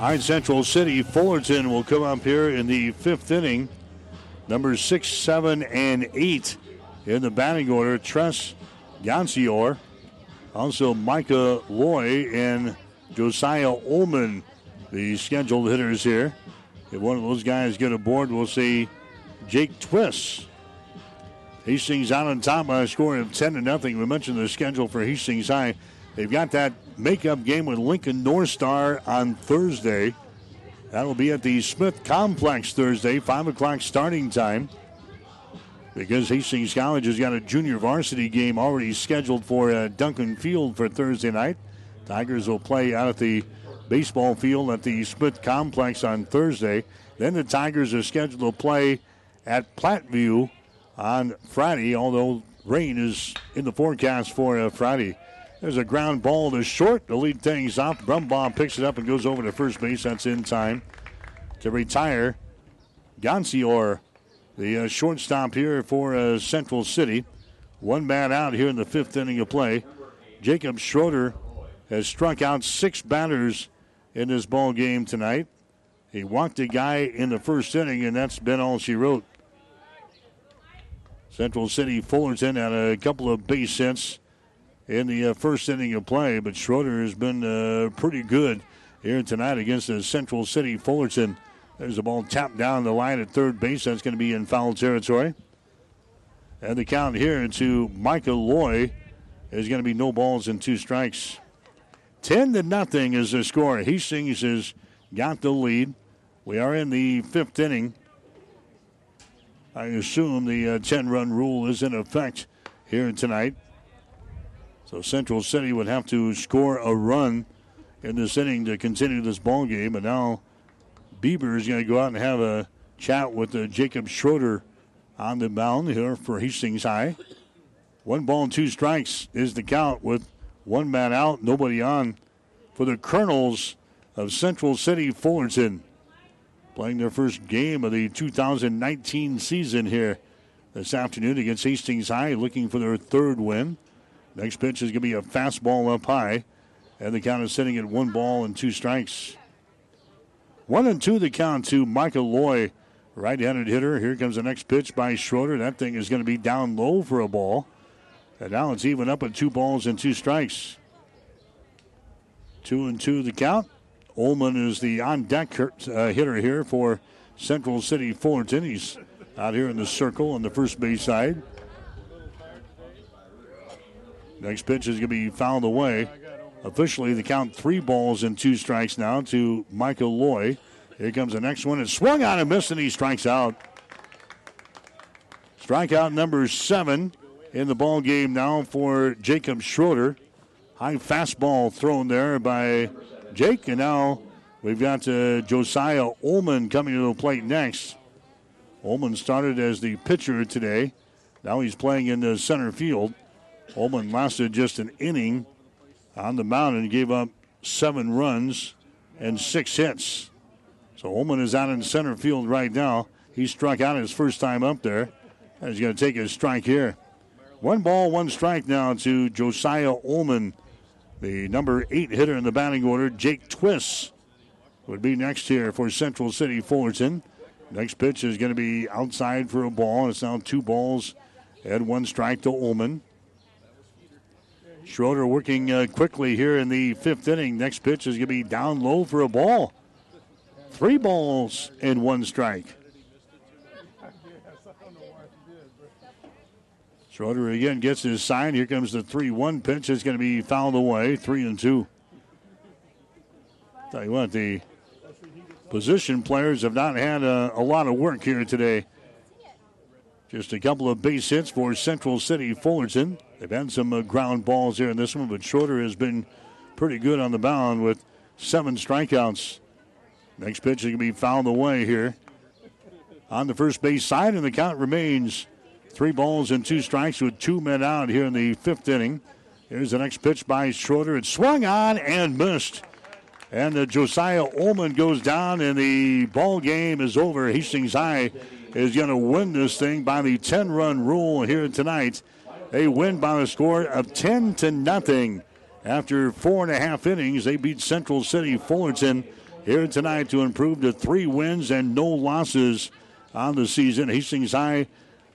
All right, Central City Fullerton will come up here in the fifth inning. Numbers six, seven, and eight in the batting order. Tress Gancior, also Micah Loy and Josiah Ullman, the scheduled hitters here. If one of those guys get aboard, we'll see Jake Twist. Hastings out on top by a score of 10 to nothing. We mentioned the schedule for Hastings High. They've got that makeup game with Lincoln North Star on Thursday. That'll be at the Smith Complex Thursday, 5 o'clock starting time. Because Hastings College has got a junior varsity game already scheduled for uh, Duncan Field for Thursday night. Tigers will play out at the baseball field at the Smith Complex on Thursday. Then the Tigers are scheduled to play at Platteview on Friday, although rain is in the forecast for uh, Friday. There's a ground ball to short to lead things off. Brumbaugh picks it up and goes over to first base. That's in time to retire. Gancior, the uh, shortstop here for uh, Central City. One man out here in the fifth inning of play. Jacob Schroeder has struck out six batters in this ball game tonight. He walked a guy in the first inning, and that's been all she wrote. Central City Fullerton had a couple of base hits in the uh, first inning of play, but Schroeder has been uh, pretty good here tonight against the Central City Fullerton. There's a ball tapped down the line at third base. That's going to be in foul territory. And the count here to Michael Loy is going to be no balls and two strikes. 10 to nothing is the score. Hastings has got the lead. We are in the fifth inning. I assume the 10 uh, run rule is in effect here tonight. So Central City would have to score a run in this inning to continue this ball game. And now Bieber is going to go out and have a chat with uh, Jacob Schroeder on the mound here for Hastings High. One ball and two strikes is the count with one man out, nobody on for the Colonels of Central City Fullerton playing their first game of the 2019 season here this afternoon against Hastings High, looking for their third win. Next pitch is going to be a fastball up high, and the count is sitting at one ball and two strikes. One and two the count to Michael Loy, right-handed hitter. Here comes the next pitch by Schroeder. That thing is going to be down low for a ball. And now it's even up at two balls and two strikes. Two and two the count. Ullman is the on deck uh, hitter here for Central City Fullerton. He's out here in the circle on the first base side. Next pitch is going to be fouled away. Officially, the count three balls and two strikes now to Michael Loy. Here comes the next one. It's swung on and missed, and he strikes out. Strikeout number seven in the ball game now for Jacob Schroeder. High fastball thrown there by Jake. And now we've got uh, Josiah Ullman coming to the plate next. Ullman started as the pitcher today. Now he's playing in the center field. Ullman lasted just an inning on the mound and gave up seven runs and six hits. So Ullman is out in center field right now. He struck out his first time up there. And he's going to take his strike here. One ball, one strike now to Josiah Ullman. The number eight hitter in the batting order, Jake Twist, would be next here for Central City Fullerton. Next pitch is going to be outside for a ball. It's now two balls and one strike to Ullman. Schroeder working uh, quickly here in the fifth inning. Next pitch is going to be down low for a ball. Three balls and one strike. Schroeder again gets his sign. Here comes the 3 1 pitch. It's going to be fouled away. 3 and 2. Tell you what, the position players have not had a, a lot of work here today. Just a couple of base hits for Central City Fullerton. They've had some uh, ground balls here in this one, but Schroeder has been pretty good on the mound with seven strikeouts. Next pitch is going to be fouled away here on the first base side, and the count remains three balls and two strikes with two men out here in the fifth inning. Here's the next pitch by Schroeder. It swung on and missed. And uh, Josiah Ullman goes down, and the ball game is over. Hastings High is going to win this thing by the 10 run rule here tonight. They win by a score of 10 to nothing. After four and a half innings, they beat Central City Fullerton here tonight to improve to three wins and no losses on the season. Hastings High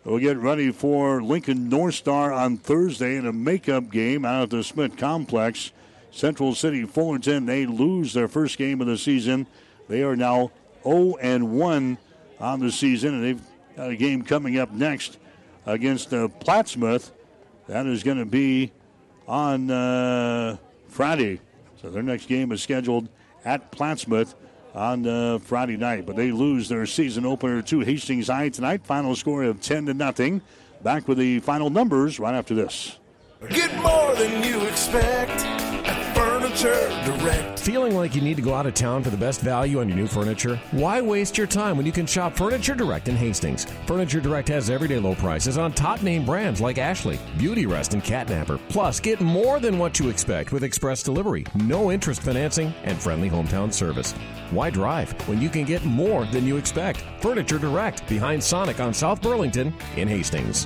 will get ready for Lincoln North Star on Thursday in a makeup game out at the Smith Complex. Central City Fullerton, they lose their first game of the season. They are now 0 and 1 on the season, and they've got a game coming up next against uh, Plattsmouth. That is going to be on uh, Friday. So their next game is scheduled at Plattsmouth on uh, Friday night. But they lose their season opener to Hastings High tonight. Final score of 10 to nothing. Back with the final numbers right after this. Get more than you expect Furniture Direct. Feeling like you need to go out of town for the best value on your new furniture? Why waste your time when you can shop Furniture Direct in Hastings? Furniture Direct has everyday low prices on top name brands like Ashley, Beauty Rest, and Catnapper. Plus, get more than what you expect with express delivery, no interest financing, and friendly hometown service. Why drive when you can get more than you expect? Furniture Direct behind Sonic on South Burlington in Hastings.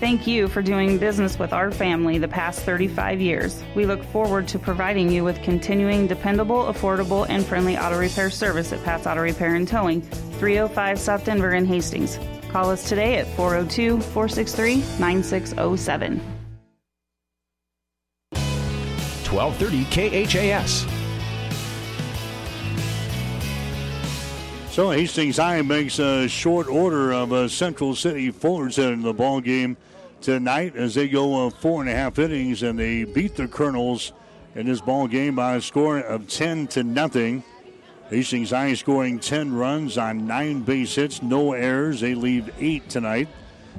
Thank you for doing business with our family the past 35 years. We look forward to providing you with continuing dependable, affordable, and friendly auto repair service at Pat's Auto Repair and Towing, 305 South Denver in Hastings. Call us today at 402 463 9607. 1230 KHAS. So Hastings High makes a short order of a Central City Fullerton in the ball game tonight as they go uh, four and a half innings and they beat the Colonels in this ball game by a score of 10 to nothing. Hastings High scoring 10 runs on nine base hits, no errors. They leave eight tonight.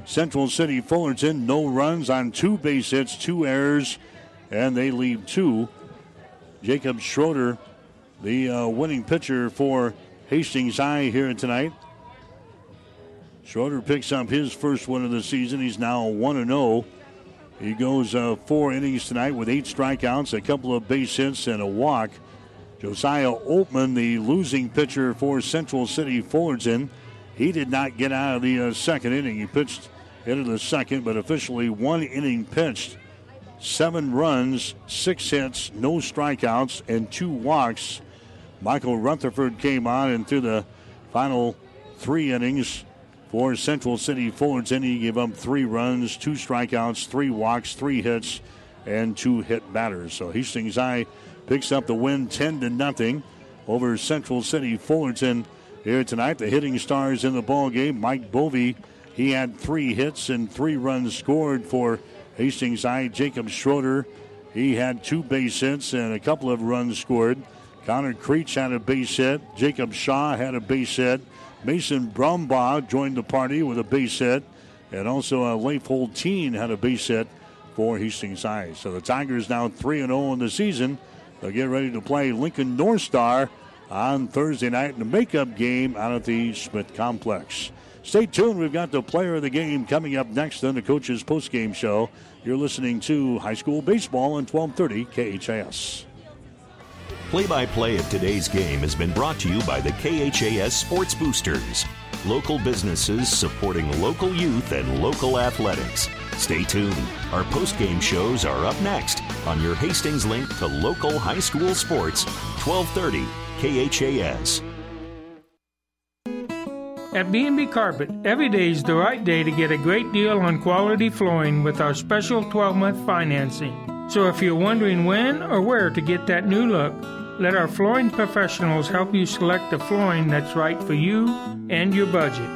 Central City Fullerton, no runs on two base hits, two errors, and they leave two. Jacob Schroeder, the uh, winning pitcher for Hastings High here tonight. Schroeder picks up his first win of the season. He's now 1 0. He goes uh, four innings tonight with eight strikeouts, a couple of base hits, and a walk. Josiah Ullman, the losing pitcher for Central City Fullerton, he did not get out of the uh, second inning. He pitched into the second, but officially one inning pitched. Seven runs, six hits, no strikeouts, and two walks. Michael Rutherford came on and through the final three innings for Central City Fullerton, he gave up three runs, two strikeouts, three walks, three hits, and two hit batters. So Hastings High picks up the win 10 to nothing over Central City Fullerton here tonight. The hitting stars in the ball game, Mike Bovey, he had three hits and three runs scored for Hastings High. Jacob Schroeder, he had two base hits and a couple of runs scored. Connor Creech had a base hit. Jacob Shaw had a base hit. Mason Brumbaugh joined the party with a base hit. And also uh, Leif Holteen had a base hit for Hastings High. So the Tigers now 3 0 in the season. They'll get ready to play Lincoln North Star on Thursday night in the makeup game out at the Smith Complex. Stay tuned. We've got the player of the game coming up next on the coach's postgame show. You're listening to high school baseball on 1230 KHAS. Play by play of today's game has been brought to you by the KHAS Sports Boosters. local businesses supporting local youth and local athletics. Stay tuned. Our post-game shows are up next on your Hastings link to local high school sports, 1230 KHAS. At B&B Carpet, every day is the right day to get a great deal on quality flooring with our special 12-month financing. So if you're wondering when or where to get that new look, let our flooring professionals help you select the flooring that's right for you and your budget.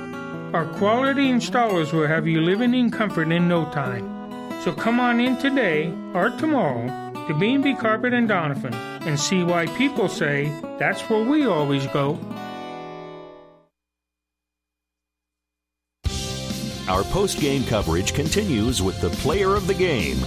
Our quality installers will have you living in comfort in no time. So come on in today or tomorrow to B&B Carpet and Donovan and see why people say that's where we always go. Our post-game coverage continues with the player of the game.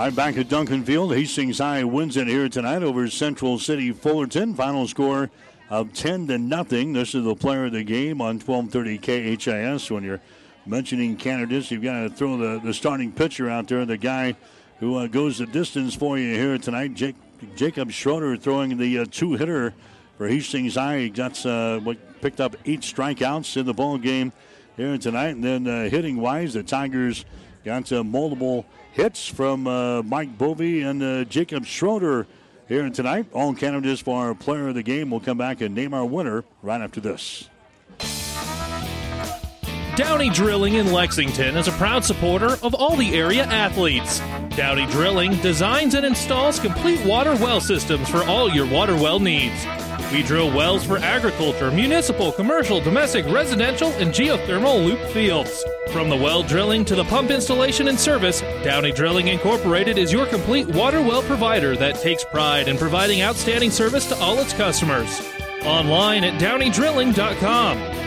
I'm back at Duncan Field. Hastings High wins it here tonight over Central City Fullerton. Final score of 10 to nothing. This is the player of the game on 1230 KHAS. When you're mentioning candidates, you've got to throw the, the starting pitcher out there, the guy who uh, goes the distance for you here tonight. Jake, Jacob Schroeder throwing the uh, two hitter for Hastings High. He got uh, what picked up eight strikeouts in the ball game here tonight. And then uh, hitting wise, the Tigers got uh, multiple hits from uh, Mike Bovey and uh, Jacob Schroeder here tonight. All candidates for our player of the game. We'll come back and name our winner right after this. Downey Drilling in Lexington is a proud supporter of all the area athletes. Downey Drilling designs and installs complete water well systems for all your water well needs. We drill wells for agriculture, municipal, commercial, domestic, residential, and geothermal loop fields. From the well drilling to the pump installation and service, Downey Drilling Incorporated is your complete water well provider that takes pride in providing outstanding service to all its customers. Online at downeydrilling.com.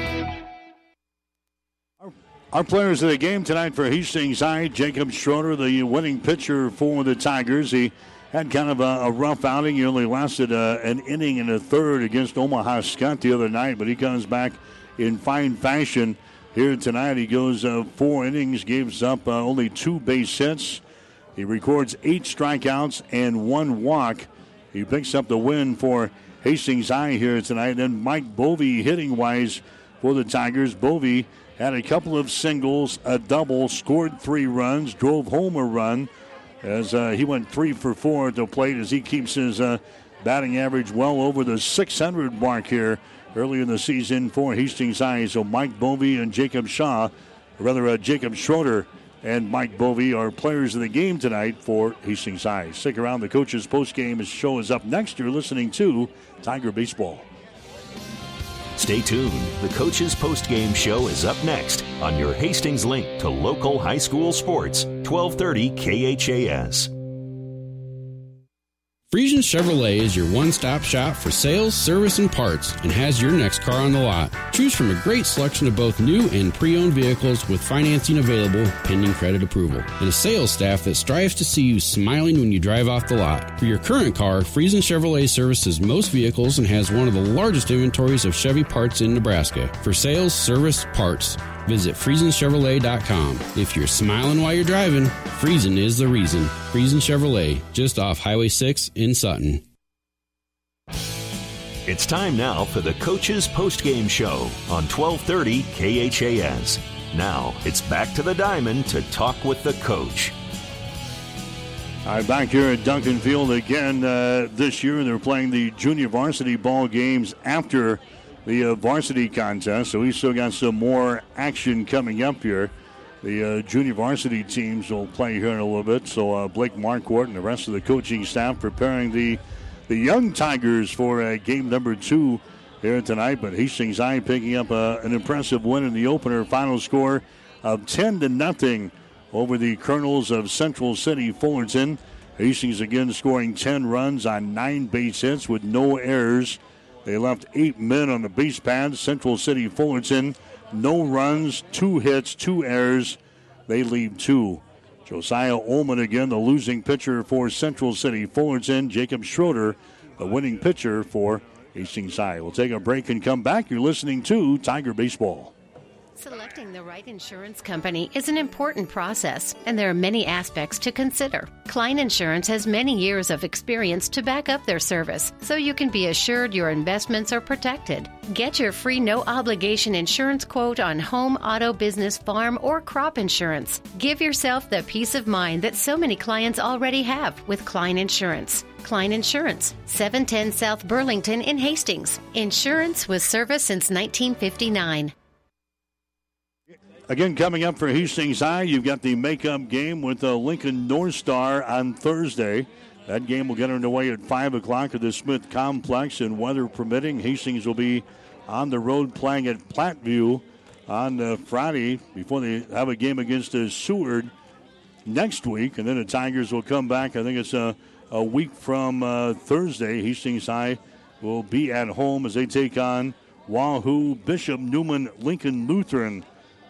Our players of the game tonight for Hastings High, Jacob Schroeder, the winning pitcher for the Tigers. He had kind of a, a rough outing. He only lasted uh, an inning and a third against Omaha Skutt the other night, but he comes back in fine fashion here tonight. He goes uh, four innings, gives up uh, only two base hits. He records eight strikeouts and one walk. He picks up the win for Hastings High here tonight. And then Mike Bovey hitting wise for the Tigers. Bovey had a couple of singles, a double, scored three runs, drove home a run as uh, he went three for four at the plate as he keeps his uh, batting average well over the 600 mark here early in the season for Hastings High. So Mike Bovey and Jacob Shaw, rather uh, Jacob Schroeder and Mike Bovey are players of the game tonight for Hastings High. Stick around. The coaches post game show is up next. You're listening to Tiger Baseball. Stay tuned. The Coaches Post Game Show is up next on your Hastings link to local high school sports, 1230 KHAS. Friesen Chevrolet is your one stop shop for sales, service, and parts and has your next car on the lot. Choose from a great selection of both new and pre owned vehicles with financing available pending credit approval and a sales staff that strives to see you smiling when you drive off the lot. For your current car, Friesen Chevrolet services most vehicles and has one of the largest inventories of Chevy parts in Nebraska. For sales, service, parts, Visit FriesenChevrolet.com. If you're smiling while you're driving, Friesen is the reason. Friesen Chevrolet, just off Highway 6 in Sutton. It's time now for the Coaches Post-Game Show on 1230 KHAS. Now, it's back to the diamond to talk with the coach. All right, back here at Duncan Field again uh, this year. They're playing the junior varsity ball games after the uh, varsity contest. So we still got some more action coming up here. The uh, junior varsity teams will play here in a little bit. So uh, Blake Marquardt and the rest of the coaching staff preparing the the young Tigers for uh, game number two here tonight. But Hastings High picking up uh, an impressive win in the opener. Final score of 10 to nothing over the Colonels of Central City Fullerton. Hastings again scoring 10 runs on nine base hits with no errors. They left eight men on the base pad. Central City Fullerton, no runs, two hits, two errors. They leave two. Josiah Ullman again, the losing pitcher for Central City Fullerton. Jacob Schroeder, the winning pitcher for Hastings High. We'll take a break and come back. You're listening to Tiger Baseball. Selecting the right insurance company is an important process, and there are many aspects to consider. Klein Insurance has many years of experience to back up their service, so you can be assured your investments are protected. Get your free no obligation insurance quote on home, auto, business, farm, or crop insurance. Give yourself the peace of mind that so many clients already have with Klein Insurance. Klein Insurance, 710 South Burlington in Hastings. Insurance with service since 1959. Again, coming up for Hastings High, you've got the makeup game with the Lincoln North Star on Thursday. That game will get underway at 5 o'clock at the Smith Complex, and weather permitting, Hastings will be on the road playing at Platteview on uh, Friday before they have a game against uh, Seward next week. And then the Tigers will come back. I think it's a, a week from uh, Thursday. Hastings High will be at home as they take on Wahoo, Bishop Neumann Lincoln Lutheran.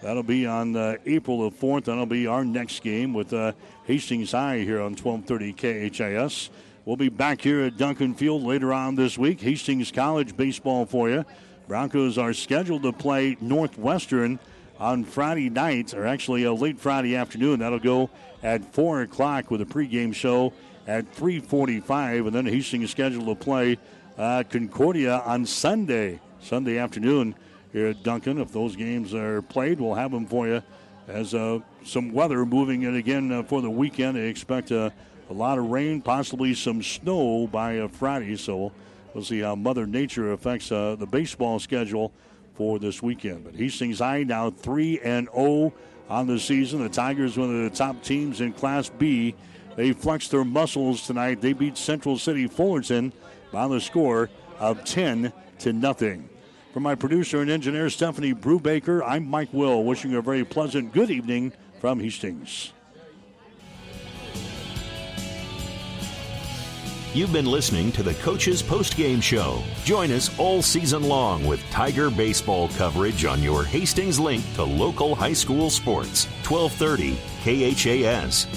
That'll be on uh, April the 4th. That'll be our next game with uh, Hastings High here on 1230 KHAS. We'll be back here at Duncan Field later on this week. Hastings College baseball for you. Broncos are scheduled to play Northwestern on Friday night, or actually a late Friday afternoon. That'll go at 4 o'clock with a pregame show at 3.45. And then Hastings is scheduled to play uh, Concordia on Sunday, Sunday afternoon here at Duncan. If those games are played, we'll have them for you as uh, some weather moving in again uh, for the weekend. They expect uh, a lot of rain, possibly some snow by uh, Friday. So we'll see how Mother Nature affects uh, the baseball schedule for this weekend. But Hastings High now 3 and 0 on the season. The Tigers, one of the top teams in Class B. They flexed their muscles tonight. They beat Central City Fullerton by the score of 10 to nothing. For my producer and engineer, Stephanie Brubaker, I'm Mike Will, wishing you a very pleasant good evening from Hastings. You've been listening to the Coach's Post Game Show. Join us all season long with Tiger baseball coverage on your Hastings link to local high school sports. 1230 KHAS.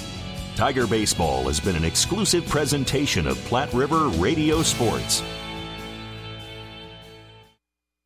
Tiger Baseball has been an exclusive presentation of Platte River Radio Sports.